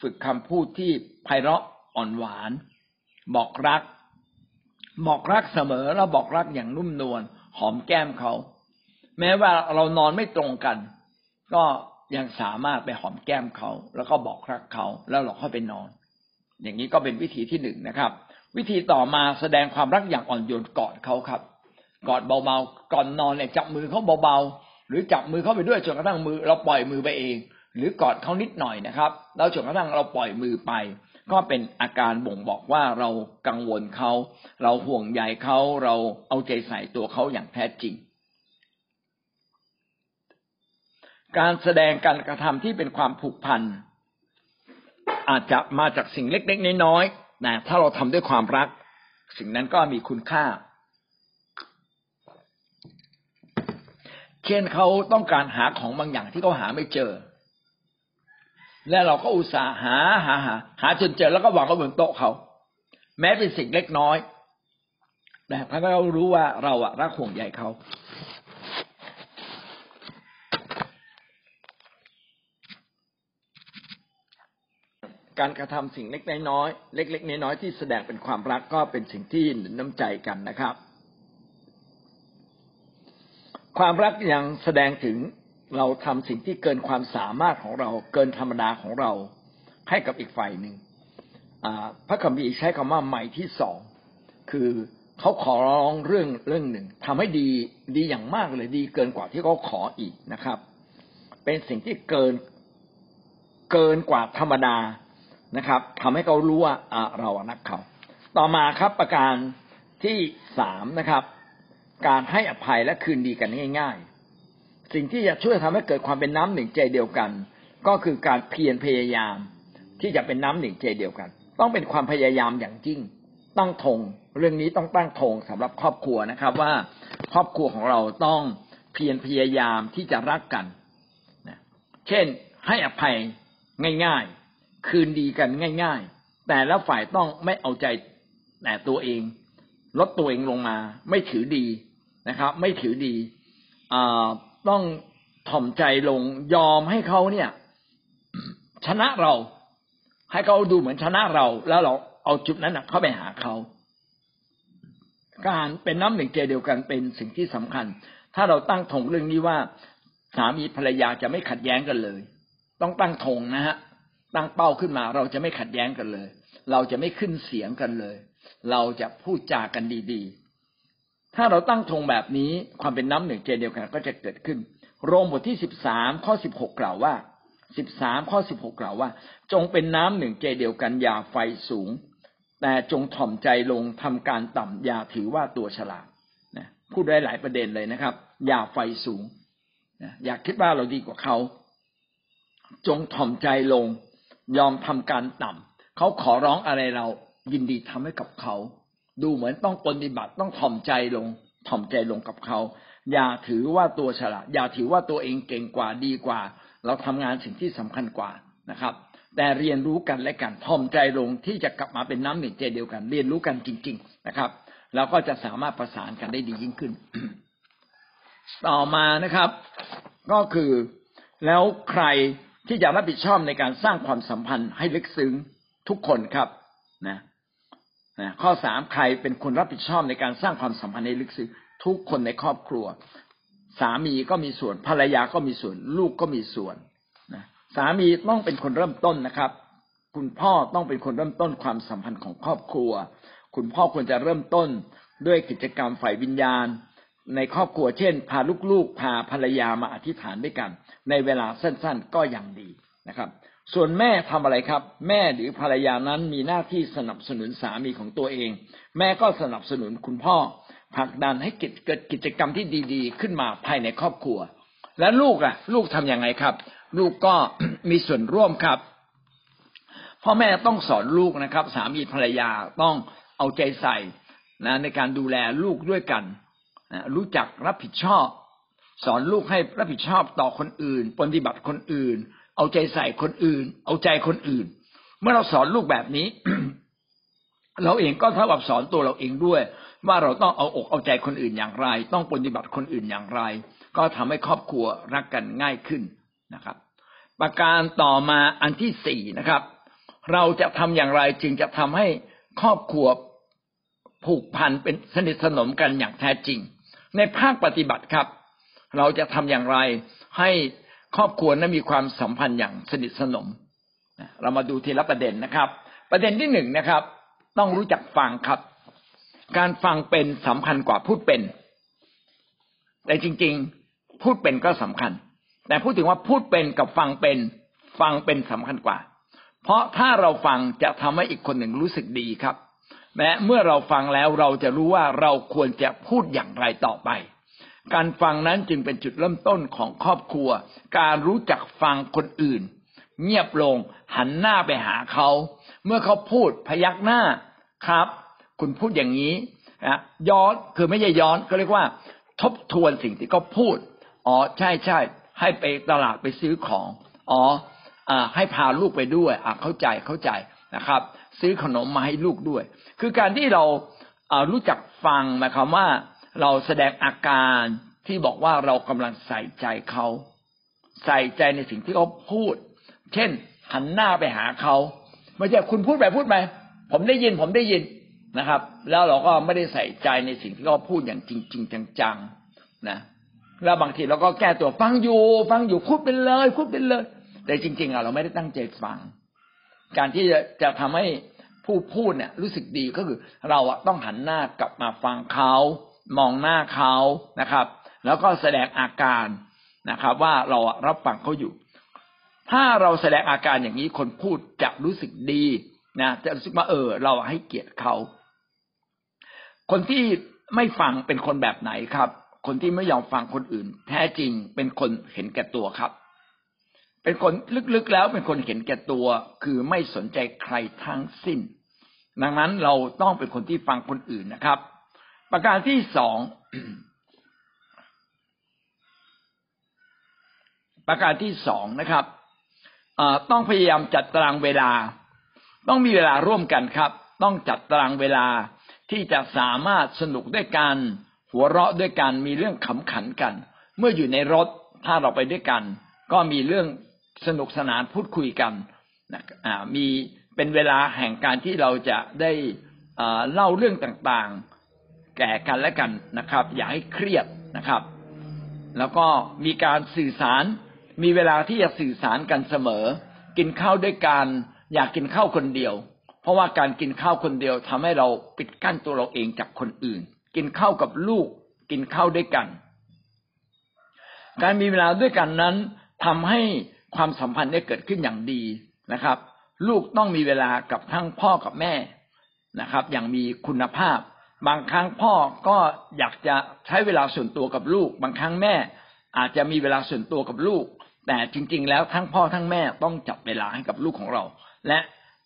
ฝึกคำพูดที่ไพเราะอ่อนหวาน บอกรัก บอกรักเสมอแล้วบอกรักอย่างนุ่มนวลหอมแก้มเขา แม้ว่าเรานอนไม่ตรงกัน ก็ยังสามารถไปหอมแก้มเขา แล้วก็บอกรักเขาแล้วเราค่อยไปนอน อย่างนี้ก็เป็นวิธีที่หนึ่งนะครับ วิธีต่อมาแสดงความรักอย่างอ่อนโยนกอดเขาครับกอดเบาๆก่อนนอนเนี่ยจับมือเขาเบาๆ หรือจับมือเขาไปด้วยจนกระทั่งมือ เราปล่อยมือไปเอง หรือกอดเขานิดหน่อยนะครับแล้วจนกระทั่งเราปล่อยมือไป ก็เป็นอาการบ่งบอกว่าเรากังวลเขา เราห่วงใยเขาเราเอาใจใส่ตัวเขาอย่างแท้จริง การแสดงการกระทำที่เป็นความผูกพันอาจจะมาจากสิ่งเล็กๆน้อยๆนะถ้าเราทำด้วยความรัก สิ่งนั้นก็มีคุณค่า เช่นเขาต้องการหาของบางอย่างที่เขาหาไม่เจอ และเราก็อุตส่าห์หาหาหาหาจนเจอแล้วก็วางไว้บนโต๊ะเขา แม้เป็นสิ่งเล็กน้อยแต่พระเรารู้ว่าเราอะรักห่วงใยเขาการกระทำสิ่งเล็กน้อยเล็ก ๆ น้อยๆที่แสดงเป็นความรักก็เป็นสิ่งที่นุนน้ำใจกันนะครับ ความรักยังแสดงถึงเราทำสิ่งที่เกินความสามารถของเรา เกินธรรมดาของเราให้กับอีกฝ่ายหนึ่งพระคัมภีร์ใช้คำว่าใหม่ที่สองคือเขาขอร้องเรื่องเรื่องหนึ่งทำให้ดีดีอย่างมากเลยดีเกินกว่าที่เขาขออีกนะครับ เป็นสิ่งที่เกินเกินกว่าธรรมดานะครับทำให้เขารู้ว่าเรารักเขา ต่อมาครับประการที่สามนะครับ การให้อภัยและคืนดีกันง่าย ๆ สิ่งที่จะช่วยทำให้เกิดความเป็นน้ำหนึ่งใจเดียวกัน ก็คือการเพียรพยายาม ที่จะเป็นน้ำหนึ่งใจเดียวกัน ต้องเป็นความพยายามอย่างยิ่งตั้งธงเรื่องนี้ต้องตั้งธงสำหรับครอบครัวนะครับ ว่าครอบครัวของเราต้องเพียรพยายามที่จะรักกันเช่นให้อภัยง่าย ๆ คืนดีกันง่าย ๆ แต่แล้วฝ่ายต้องไม่เอาใจแต่ตัวเองลดตัวเองลงมา ไม่ถือดี นะครับ ไม่ถือดีต้องถ่อมใจลงยอมให้เขาเนี่ย ชนะเรา ให้เขาดูเหมือนชนะเรา แล้วเราเอาจุดนั้นเข้าไปหาเขาการเป็นน้ำหนึ่งใจเดียวกันเป็นสิ่งที่สำคัญ ถ้าเราตั้งถงเรื่องนี้ว่าสามีภรรยาจะไม่ขัดแย้งกันเลย ต้องตั้งธงนะฮะตั้งเป้าขึ้นมา เราจะไม่ขัดแย้งกันเลย เราจะไม่ขึ้นเสียงกันเลย เราจะพูดจากันดีๆ ถ้าเราตั้งธงแบบนี้ความเป็นน้ำหนึ่งใจเดียวกันก็จะเกิดขึ้น โรมบทที่สิบสามข้อสิบหกกล่าวว่าสิบสามข้อสิบหกกล่าวว่า จงเป็นน้ำหนึ่งใจเดียวกันอย่าไฟสูง แต่จงถ่อมใจลงทำการต่ำอย่าถือว่าตัวฉลาดนะพูดได้หลายประเด็นเลยนะครับ อย่าไฟสูงอยากคิดว่าเราดีกว่าเขา จงถ่อมใจลง ยอมทำการต่ำเขาขอร้องอะไรเรายินดีทำให้กับเขา ดูเหมือนต้องปฏิบัติต้องถ่อมใจลงถ่อมใจลงกับเขา อย่าถือว่าตัวฉลาด อย่าถือว่าตัวเองเก่งกว่าดีกว่า เราทำงานสิ่งที่สำคัญกว่านะครับ แต่เรียนรู้กันและกันถ่อมใจลงที่จะกลับมาเป็นน้ำหนึ่งใจเดียวกัน เรียนรู้กันจริง ๆนะครับเราก็จะสามารถประสานกันได้ดียิ่งขึ้น ต่อมานะครับ ก็คือแล้วใครที่จะรับผิดชอบในการสร้างความสัมพันธ์ให้ลึกซึ้งทุกคนครับนะ นะข้อสามใครเป็นคนรับผิดชอบในการสร้างความสัมพันธ์ให้ลึกซึ้งทุกคนในครอบครัว สามีก็มีส่วนภรรยาก็มีส่วน ลูกก็มีส่วนนะสามีต้องเป็นคนเริ่มต้นนะครับ คุณพ่อต้องเป็นคนเริ่มต้นความสัมพันธ์ของครอบครัว คุณพ่อควรจะเริ่มต้นด้วยกิจกรรมฝ่ายวิญญาณ ในครอบครัวเช่น พาลูกๆ พาภรรยามาอธิษฐานด้วยกัน ในเวลาสั้นๆก็ยังดีนะครับ ส่วนแม่ทำอะไรครับ แม่หรือภรรยานั้นมีหน้าที่สนับสนุนสามีของตัวเอง แม่ก็สนับสนุนคุณพ่อผลักดันให้เกิดกิจกรรมที่ดีๆ ขึ้นมาภายในครอบครัว และลูกอะ ลูกทํำยังไงครับ ลูกก็มีส่วนร่วมครับพ่อแม่ต้องสอนลูกนะครับ สามีภรรยาต้องเอาใจใส่นะในการดูแลลูกด้วยกันรู้จักรับผิดชอบ สอนลูกให้รับผิดชอบต่อคนอื่น ปฏิบัติคนอื่น เอาใจใส่คนอื่น เอาใจคนอื่น เมื่อเราสอนลูกแบบนี้ เราเองก็เท่ากับสอนตัวเราเองด้วย ว่าเราต้องเอาอกเอาใจคนอื่นอย่างไร ต้องปฏิบัติคนอื่นอย่างไร ก็ทำให้ครอบครัวรักกันง่ายขึ้นนะครับ ประการต่อมาอันที่สี่นะครับ เราจะทำอย่างไรจึงจะทำให้ครอบครัวผูกพันเป็นสนิทสนมกันอย่างแท้จริง ในภาคปฏิบัติครับ เราจะทำอย่างไรให้ ครอบครัวนั้นมีความสัมพันธ์อย่างสนิทสนม เรามาดูทีละประเด็นนะครับ ประเด็นที่หนึ่งนะครับ ต้องรู้จักฟังครับ การฟังเป็นสำคัญกว่าพูดเป็น แต่จริง ๆ พูดเป็นก็สำคัญ แต่พูดถึงว่าพูดเป็นกับฟังเป็น ฟังเป็นสำคัญกว่า เพราะถ้าเราฟังจะทำให้อีกคนหนึ่งรู้สึกดีครับแม้เมื่อเราฟังแล้วเราจะรู้ว่าเราควรจะพูดอย่างไรต่อไป การฟังนั้นจึงเป็นจุดเริ่มต้นของครอบครัว การรู้จักฟังคนอื่น เงียบลงหันหน้าไปหาเขา เมื่อเขาพูดพยักหน้าครับ คุณพูดอย่างนี้นะย้อนคือไม่ใช่ย้อนก็เรียกว่า ทบทวนสิ่งที่เขาพูดอ๋อใช่ใช่ให้ไปตลาดไปซื้อของอ๋ออให้พาลูกไปด้วยอ่าเข้าใจเข้าใจนะครับ ซื้อขนมมาให้ลูกด้วย คือการที่เรารู้จักฟังหมายความว่า เราแสดงอาการที่บอกว่าเรากำลังใส่ใจเขาใส่ใจในสิ่งที่เขาพูด เช่น หันหน้าไปหาเขาไม่ใช่คุณพูดไปพูดไปผมได้ยินผมได้ยินนะครับ แล้วเราก็ไม่ได้ใส่ใจในสิ่งที่เขาพูดอย่างจริงจริงจังๆนะแล้วบางทีเราก็แก้ตัวฟังอยู่ ฟังอยู่พูดไปเลยพูดไปเลย แต่จริง ๆอะเราไม่ได้ตั้งใจฟัง การที่จะจะทำให้ผู้พูดเนี่ยรู้สึกดีก็คือเราอะต้องหันหน้ากลับมาฟังเขา มองหน้าเขานะครับ แล้วก็แสดงอาการนะครับ ว่าเรารับฟังเขาอยู่ ถ้าเราแสดงอาการอย่างนี้คนพูดจะรู้สึกดีนะจะรู้สึกว่าเออ เราให้เกียรติเขา คนที่ไม่ฟังเป็นคนแบบไหนครับ คนที่ไม่ยอมฟังคนอื่น แท้จริงเป็นคนเห็นแก่ตัวครับ เป็นคนลึกๆแล้วเป็นคนเห็นแก่ตัว คือไม่สนใจใครทั้งสิ้น ดังนั้นเราต้องเป็นคนที่ฟังคนอื่นนะครับ ประการที่สองประการที่สองนะครับต้องพยายามจัดตารางเวลา ต้องมีเวลาร่วมกันครับ ต้องจัดตารางเวลาที่จะสามารถสนุกด้วยกันหัวเราะด้วยกันมีเรื่องขำขันกัน เมื่ออยู่ในรถถ้าเราไปด้วยกัน ก็มีเรื่องสนุกสนานพูดคุยกันนะมีเป็นเวลาแห่งการที่เราจะได้เล่าเรื่องต่างๆ แก่กันและกันนะครับ อย่าให้เครียดนะครับ แล้วก็มีการสื่อสาร มีเวลาที่จะสื่อสารกันเสมอ กินข้าวด้วยกันอยากกินข้าวคนเดียว เพราะว่าการกินข้าวคนเดียวทำให้เราปิดกั้นตัวเราเองจากคนอื่น กินข้าวกับลูก กินข้าวด้วยกัน การมีเวลาด้วยกันนั้นทำให้ความสัมพันธ์ได้เกิดขึ้นอย่างดีนะครับ ลูกต้องมีเวลากับทั้งพ่อกับแม่นะครับ อย่างมีคุณภาพ บางครั้งพ่อก็อยากจะใช้เวลาส่วนตัวกับลูก บางครั้งแม่อาจจะมีเวลาส่วนตัวกับลูก แต่จริง ๆ แล้วทั้งพ่อทั้งแม่ต้องจับเวลาให้กับลูกของเรา และ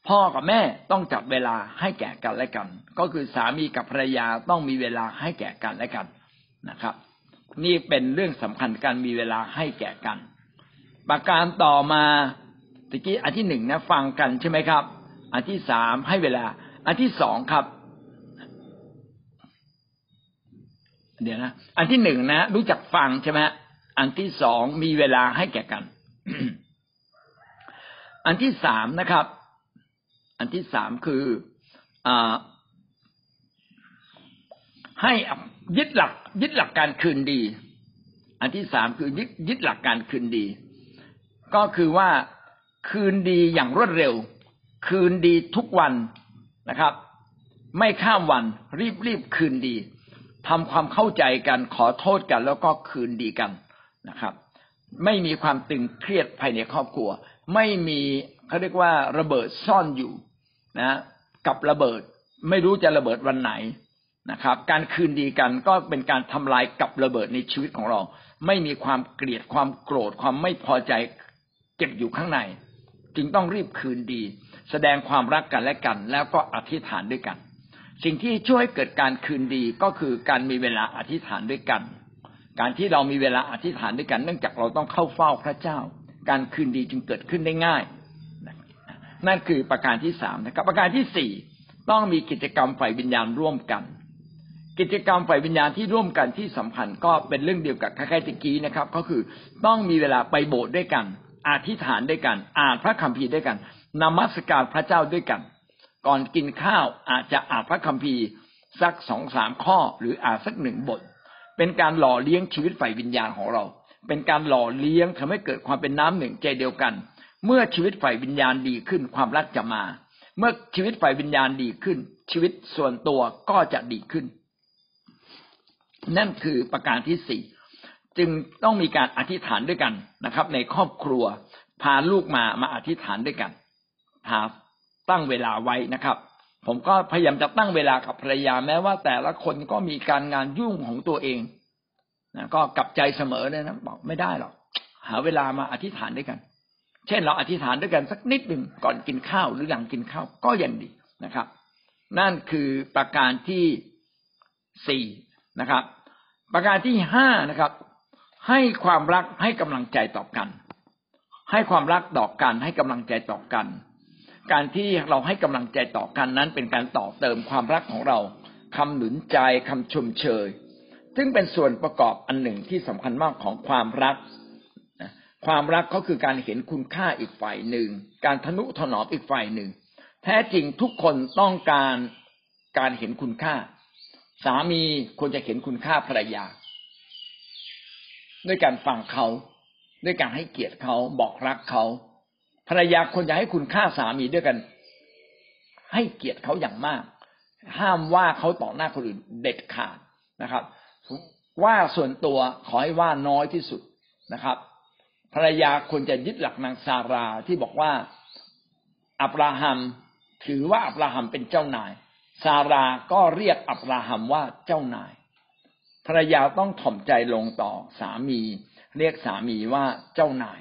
พ่อกับแม่ต้องจับเวลาให้แก่กันและกัน ก็คือสามีกับภรรยาต้องมีเวลาให้แก่กันและกันนะครับ นี่เป็นเรื่องสำคัญการมีเวลาให้แก่กัน ประการต่อมาตะกี้อันที่หนึ่งนะฟังกันใช่ไหมครับ อันที่สามให้เวลา อันที่สองครับ เดี๋ยวนะ อันที่หนึ่งนะ รู้จักฟังใช่ไหมอันที่สองมีเวลาให้แก่กัน อันที่สามนะครับ อันที่สามคืออให้ยึดหลัก ยึดหลักการคืนดี อันที่สามคือยึดยึดหลักการคืนดี ก็คือว่าคืนดีอย่างรวดเร็ว คืนดีทุกวันนะครับ ไม่ข้ามวันรีบรีบคืนดี ทำความเข้าใจกันขอโทษกัน แล้วก็คืนดีกันนะครับ ไม่มีความตึงเครียดภายในครอบครัว ไม่มีเขาเรียกว่าระเบิดซ่อนอยู่นะกับระเบิดไม่รู้จะระเบิดวันไหนนะครับ การคืนดีกันก็เป็นการทำลายกับระเบิดในชีวิตของเรา ไม่มีความเกลียดความโกรธความไม่พอใจเก็บอยู่ข้างใน จึงต้องรีบคืนดี แสดงความรักกันและกัน แล้วก็อธิษฐานด้วยกัน สิ่งที่ช่วยเกิดการคืนดีก็คือการมีเวลาอธิษฐานด้วยกัน การที่เรามีเวลาอธิษฐานด้วยกัน เนื่องจากเราต้องเข้าเฝ้าพระเจ้า การคืนดีจึงเกิดขึ้นได้ง่าย นั่นคือประการที่สามนะครับ ประการที่สี่ต้องมีกิจกรรมฝ่ายวิญญาณร่วมกัน กิจกรรมฝ่ายวิญญาณที่ร่วมกันที่สำคัญก็เป็นเรื่องเดียวกับคล้ายๆตะกี้นะครับ ก็คือต้องมีเวลาไปโบสถ์ด้วยกันอธิษฐานด้วยกัน อ่านพระคัมภีร์ด้วยกันนมัสการพระเจ้าด้วยกัน ก่อนกินข้าวอาจจะอ่านพระคัมภีร์สักสองสามข้อหรืออ่านสักหนึ่งบท เป็นการหล่อเลี้ยงชีวิตฝ่ายวิญญาณของเรา เป็นการหล่อเลี้ยงทำให้เกิดความเป็นน้ำหนึ่งใจเดียวกัน เมื่อชีวิตฝ่ายวิญญาณดีขึ้นความรักจะมา เมื่อชีวิตฝ่ายวิญญาณดีขึ้น ชีวิตส่วนตัวก็จะดีขึ้น นั่นคือประการที่สี่จึงต้องมีการอธิษฐานด้วยกันนะครับ ในครอบครัวพาลูกมามาอธิษฐานด้วยกันพา ตั้งเวลาไว้นะครับ ผมก็พยายามจะตั้งเวลากับภรรยาแม้ว่าแต่ละคนก็มีการงานยุ่งของตัวเองนะก็กลับใจเสมอเลยนะบอกไม่ได้หรอกหาเวลามาอธิษฐานด้วยกัน เช่นเราอธิษฐานด้วยกันสักนิดหนึ่งก่อนกินข้าวหรือหลังกินข้าวก็ยังดีนะครับ นั่นคือประการที่สี่นะครับ ประการที่ห้านะครับ ให้ความรักให้กำลังใจต่อกัน ให้ความรักต่อกัน ให้กำลังใจต่อกัน การที่เราให้กำลังใจต่อกันนั้นเป็นการต่อเติมความรักของเราคำหนุนใจคำชมเชย ซึ่งเป็นส่วนประกอบอันหนึ่งที่สำคัญมากของความรัก ความรักก็คือการเห็นคุณค่าอีกฝ่ายหนึ่ง การทนุถนอมอีกฝ่ายหนึ่ง แท้จริงทุกคนต้องการการเห็นคุณค่า สามีควรจะเห็นคุณค่าภรรยา ด้วยการฟังเขา ด้วยการให้เกียรติเขาบอกรักเขา ภรรยาควรจะให้คุณค่าสามีด้วยกัน ให้เกียรติเขาอย่างมาก ห้ามว่าเขาต่อหน้าคนอื่นเด็ดขาดนะครับ ว่าส่วนตัวขอให้ว่าน้อยที่สุดนะครับ ภรรยาควรจะยึดหลักนางซาราที่บอกว่าอับราฮัมถือว่าอับราฮัมเป็นเจ้านาย ซาราก็เรียกอับราฮัมว่าเจ้านาย ภรรยาต้องถ่อมใจลงต่อสามี เรียกสามีว่าเจ้านาย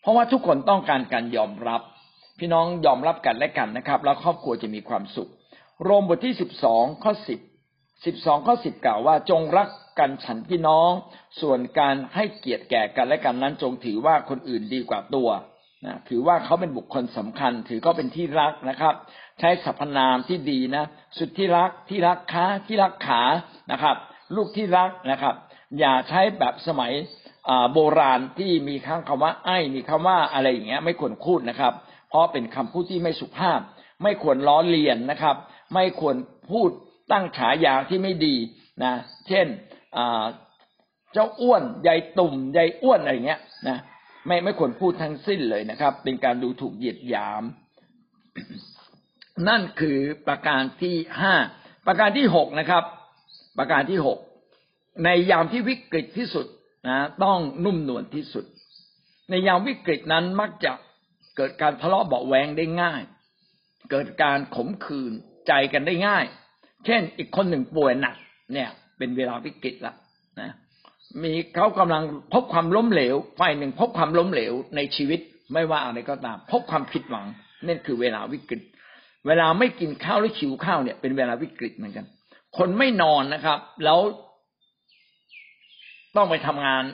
เพราะว่าทุกคนต้องการการยอมรับ พี่น้องยอมรับกันและกันนะครับ แล้วครอบครัวจะมีความสุข โรมบทที่สิบสองข้อสิบสิบสองข้อสิบกล่าวว่าจงรักกันฉันพี่น้อง ส่วนการให้เกียรติแก่กันและกันนั้น จงถือว่าคนอื่นดีกว่าตัวนะถือว่าเขาเป็นบุคคลสำคัญ ถือเขาเป็นที่รักนะครับ ใช้สรรพนามที่ดีนะ สุดที่รักที่รักค้าที่รักขานะครับ ลูกที่รักนะครับ อย่าใช้แบบสมัย โบราณที่มีคำคำว่า ไอ้มีคำว่าอะไรอย่างเงี้ย ไม่ควรพูดนะครับ เพราะเป็นคำพูดที่ไม่สุภาพ ไม่ควรล้อเลียนนะครับ ไม่ควรพูดตั้งฉายาที่ไม่ดีนะ เช่นเจ้าอ้วนใหญ่ตุ่มใหญ่อ้วนอะไรเงี้ยนะไม่ไม่ควรพูดทั้งสิ้นเลยนะครับ เป็นการดูถูกเหยียดหยาม นั่นคือประการที่ห้าประการที่หกนะครับ ประการที่หกในยามที่วิกฤตที่สุด นะต้องนุ่มนวลที่สุด ในยามวิกฤตนั้นมักจะเกิดการทะเลาะเบาแวงได้ง่าย เกิดการขมขื่นใจกันได้ง่าย เช่นอีกคนหนึ่งป่วยหนักเนี่ย เป็นเวลาวิกฤตละนะมีเขากำลังพบความล้มเหลวฝ่ายหนึ่งพบความล้มเหลวในชีวิตไม่ว่าอะไรก็ตาม พบความผิดหวังนั่นคือเวลาวิกฤต เวลาไม่กินข้าวหรือขิวข้าวเนี่ยเป็นเวลาวิกฤตเหมือนกัน คนไม่นอนนะครับ แล้ว ต้องไปทำงาน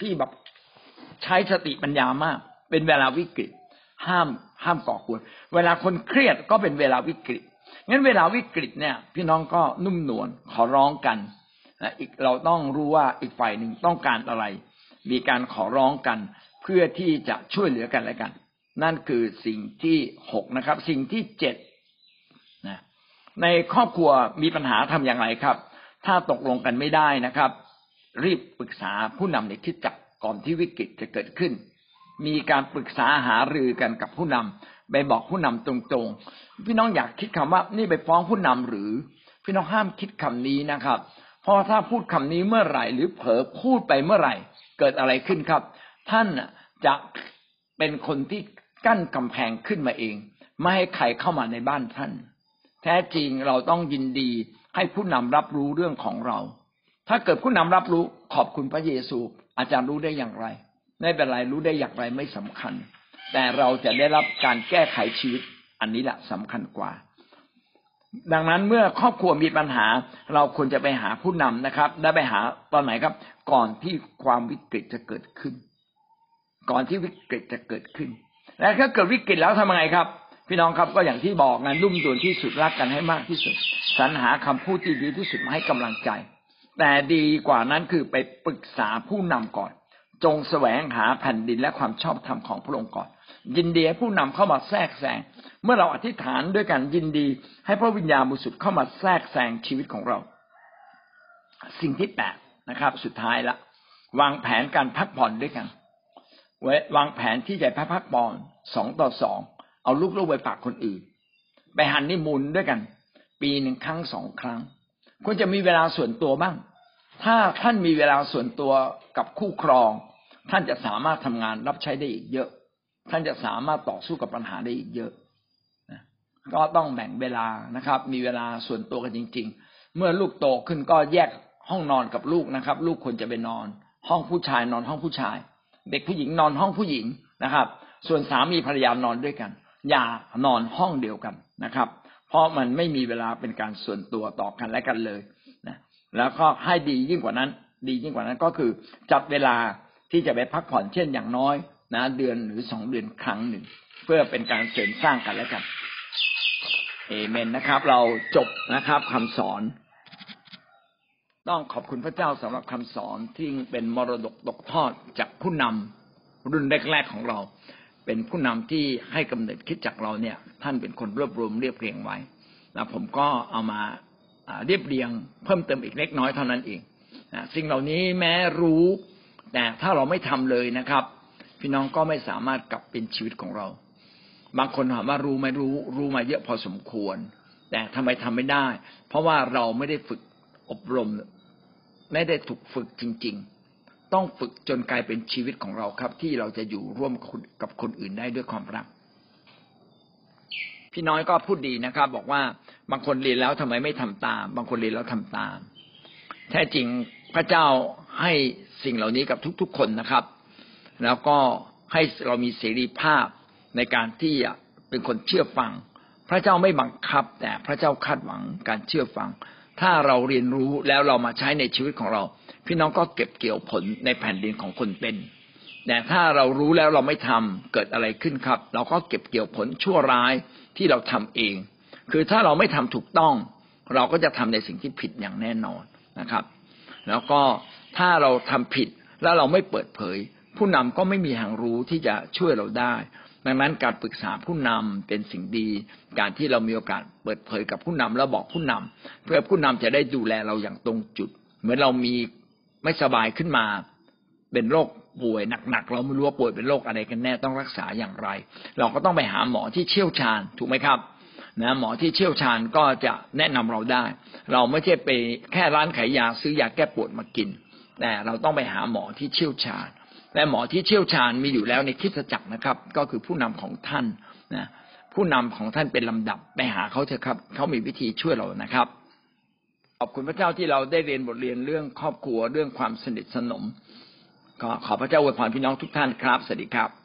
ที่แบบใช้สติปัญญามาก เป็นเวลาวิกฤต ห้ามห้ามก่อกวนเวลาคนเครียดก็เป็นเวลาวิกฤตงั้นเวลาวิกฤตเนี่ย พี่น้องก็นุ่มนวลขอร้องกันนะอีกเราต้องรู้ว่าอีกฝ่ายหนึ่งต้องการอะไร มีการขอร้องกัน เพื่อที่จะช่วยเหลือกันและกัน นั่นคือสิ่งที่หกนะครับ สิ่งที่เจ็ดนะในครอบครัวมีปัญหาทำอย่างไรครับ ถ้าตกลงกันไม่ได้นะครับ รีบปรึกษาผู้นำในคิดจักก่อนที่วิกฤตจะเกิดขึ้น มีการปรึกษาหารือกันกับผู้นำไปบอกผู้นำตรงๆ พี่น้องอยากคิดคำว่า นี่ไปฟ้องผู้นำหรือ พี่น้องห้ามคิดคำนี้นะครับ เพราะถ้าพูดคำนี้เมื่อไหร่ หรือเผลอพูดไปเมื่อไหร่ เกิดอะไรขึ้นครับ ท่านจะเป็นคนที่กั้นกำแพงขึ้นมาเอง ไม่ให้ใครเข้ามาในบ้านท่าน แท้จริงเราต้องยินดีให้ผู้นำรับรู้เรื่องของเรา ถ้าเกิดผู้นำรับรู้ขอบคุณพระเยซู อาจารย์รู้ได้อย่างไร ไม่เป็นไรรู้ได้อย่างไรไม่สำคัญ แต่เราจะได้รับการแก้ไขชีวิต อันนี้แหละสำคัญกว่า ดังนั้นเมื่อครอบครัวมีปัญหา เราควรจะไปหาผู้นำนะครับ ได้ไปหาตอนไหนครับ ก่อนที่ความวิกฤตจะเกิดขึ้น ก่อนที่วิกฤตจะเกิดขึ้น และถ้าเกิดวิกฤตแล้วทำยังไงครับพี่น้องครับก็อย่างที่บอกงานรุ่มด่วนที่สุดรักกันให้มากที่สุดสรรหาคำพูดที่ดีที่สุดมาให้กำลังใจ แต่ดีกว่านั้นคือไปปรึกษาผู้นำก่อน จงแสวงหาแผ่นดินและความชอบธรรมของพระองค์ก่อน ยินดีให้ผู้นำเข้ามาแทรกแซงเมื่อเราอธิษฐานด้วยกันยินดี ให้พระวิญญาณบริสุทธิ์เข้ามาแทรกแซงชีวิตของเรา สิ่งที่แปดนะครับ สุดท้ายละ วางแผนการพักผ่อนด้วยกันวางแผนที่จะพักพักผ่อนสองต่อสองเอาลูกๆไปฝากคนอื่น ไปหันนิมูลด้วยกัน ปีหนึ่งครั้งสองครั้งควรจะมีเวลาส่วนตัวบ้าง ถ้าท่านมีเวลาส่วนตัวกับคู่ครอง ท่านจะสามารถทำงานรับใช้ได้อีกเยอะ ท่านจะสามารถต่อสู้กับปัญหาได้อีกเยอะก็ต้องแบ่งเวลานะครับ มีเวลาส่วนตัวกันจริง ๆ เมื่อลูกโตขึ้นก็แยกห้องนอนกับลูกนะครับ ลูกควรจะไปนอน ห้องผู้ชายนอนห้องผู้ชาย เด็กผู้หญิงนอนห้องผู้หญิงนะครับ ส่วนสามีภรรยานอนด้วยกัน อย่านอนห้องเดียวกันนะครับ เพราะมันไม่มีเวลาเป็นการส่วนตัวต่อกันและกันเลย แล้วก็ให้ดียิ่งกว่านั้น ดียิ่งกว่านั้นก็คือจัดเวลาที่จะไปพักผ่อนเช่นอย่างน้อยนะเดือนหรือสองเดือนครั้งหนึ่ง เพื่อเป็นการเสริมสร้างกันและกันเอเมนนะครับ เราจบนะครับคำสอน ต้องขอบคุณพระเจ้าสำหรับคำสอนที่เป็นมรดกตกทอดจากผู้นำรุ่นแรกๆของเรา เป็นผู้นำที่ให้กำเนิดคิดจากเราเนี่ย ท่านเป็นคนรวบรวมเรียบเรียงไว้แล้วผมก็เอามา เรียบเรียงเพิ่มเติมอีกเล็กน้อยเท่านั้นเองสิ่งเหล่านี้แม้รู้ แต่ถ้าเราไม่ทำเลยนะครับ พี่น้องก็ไม่สามารถกลับเป็นชีวิตของเรา บางคนถามว่ารู้ไหมรู้รู้มาเยอะพอสมควร แต่ทำไมทำไม่ได้ เพราะว่าเราไม่ได้ฝึกอบรม ไม่ได้ถูกฝึกจริง ๆ ต้องฝึกจนกลายเป็นชีวิตของเราครับ ที่เราจะอยู่ร่วมกับคนอื่นได้ด้วยความรักพี่น้อยก็พูดดีนะครับ บอกว่า บางคนเรียนแล้วทำไมไม่ทำตาม บางคนเรียนแล้วทำตาม แท้จริงพระเจ้าให้สิ่งเหล่านี้กับทุก ๆ คนนะครับ แล้วก็ให้เรามีเสรีภาพในการที่จะเป็นคนเชื่อฟัง พระเจ้าไม่บังคับ แต่พระเจ้าคาดหวังการเชื่อฟัง ถ้าเราเรียนรู้แล้วเรามาใช้ในชีวิตของเรา พี่น้องก็เก็บเกี่ยวผลในแผ่นดินของคนเป็น แต่ถ้าเรารู้แล้วเราไม่ทำเกิดอะไรขึ้นครับ เราก็เก็บเกี่ยวผลชั่วร้ายที่เราทำเอง คือถ้าเราไม่ทำถูกต้อง เราก็จะทำในสิ่งที่ผิดอย่างแน่นอนนะครับ แล้วก็ถ้าเราทำผิดแล้วเราไม่เปิดเผย ผู้นำก็ไม่มีทางรู้ที่จะช่วยเราได้ ดังนั้นการปรึกษาผู้นำเป็นสิ่งดี การที่เรามีโอกาสเปิดเผยกับผู้นำแล้วบอกผู้นำเพื่อผู้นำจะได้ดูแลเราอย่างตรงจุด เหมือนเรามีไม่สบายขึ้นมาเป็นโรคป่วยหนักๆเราไม่รู้ว่าป่วยเป็นโรคอะไรกันแน่ต้องรักษาอย่างไร เราก็ต้องไปหาหมอที่เชี่ยวชาญถูกไหมครับ นะหมอที่เชี่ยวชาญก็จะแนะนำเราได้ เราไม่ใช่ไปแค่ร้านขายยาซื้อยาแก้ปวดมากิน แต่เราต้องไปหาหมอที่เชี่ยวชาญและหมอที่เชี่ยวชาญมีอยู่แล้วในคริสตจักรนะครับ ก็คือผู้นำของท่านนะผู้นำของท่านเป็นลำดับไปหาเขาเถอะครับเขามีวิธีช่วยเรานะครับขอบคุณพระเจ้าที่เราได้เรียนบทเรียนเรื่องครอบครัวเรื่องความสนิทสนมก็ขอพระเจ้าอวยพรพี่น้องทุกท่านครับสวัสดีครับ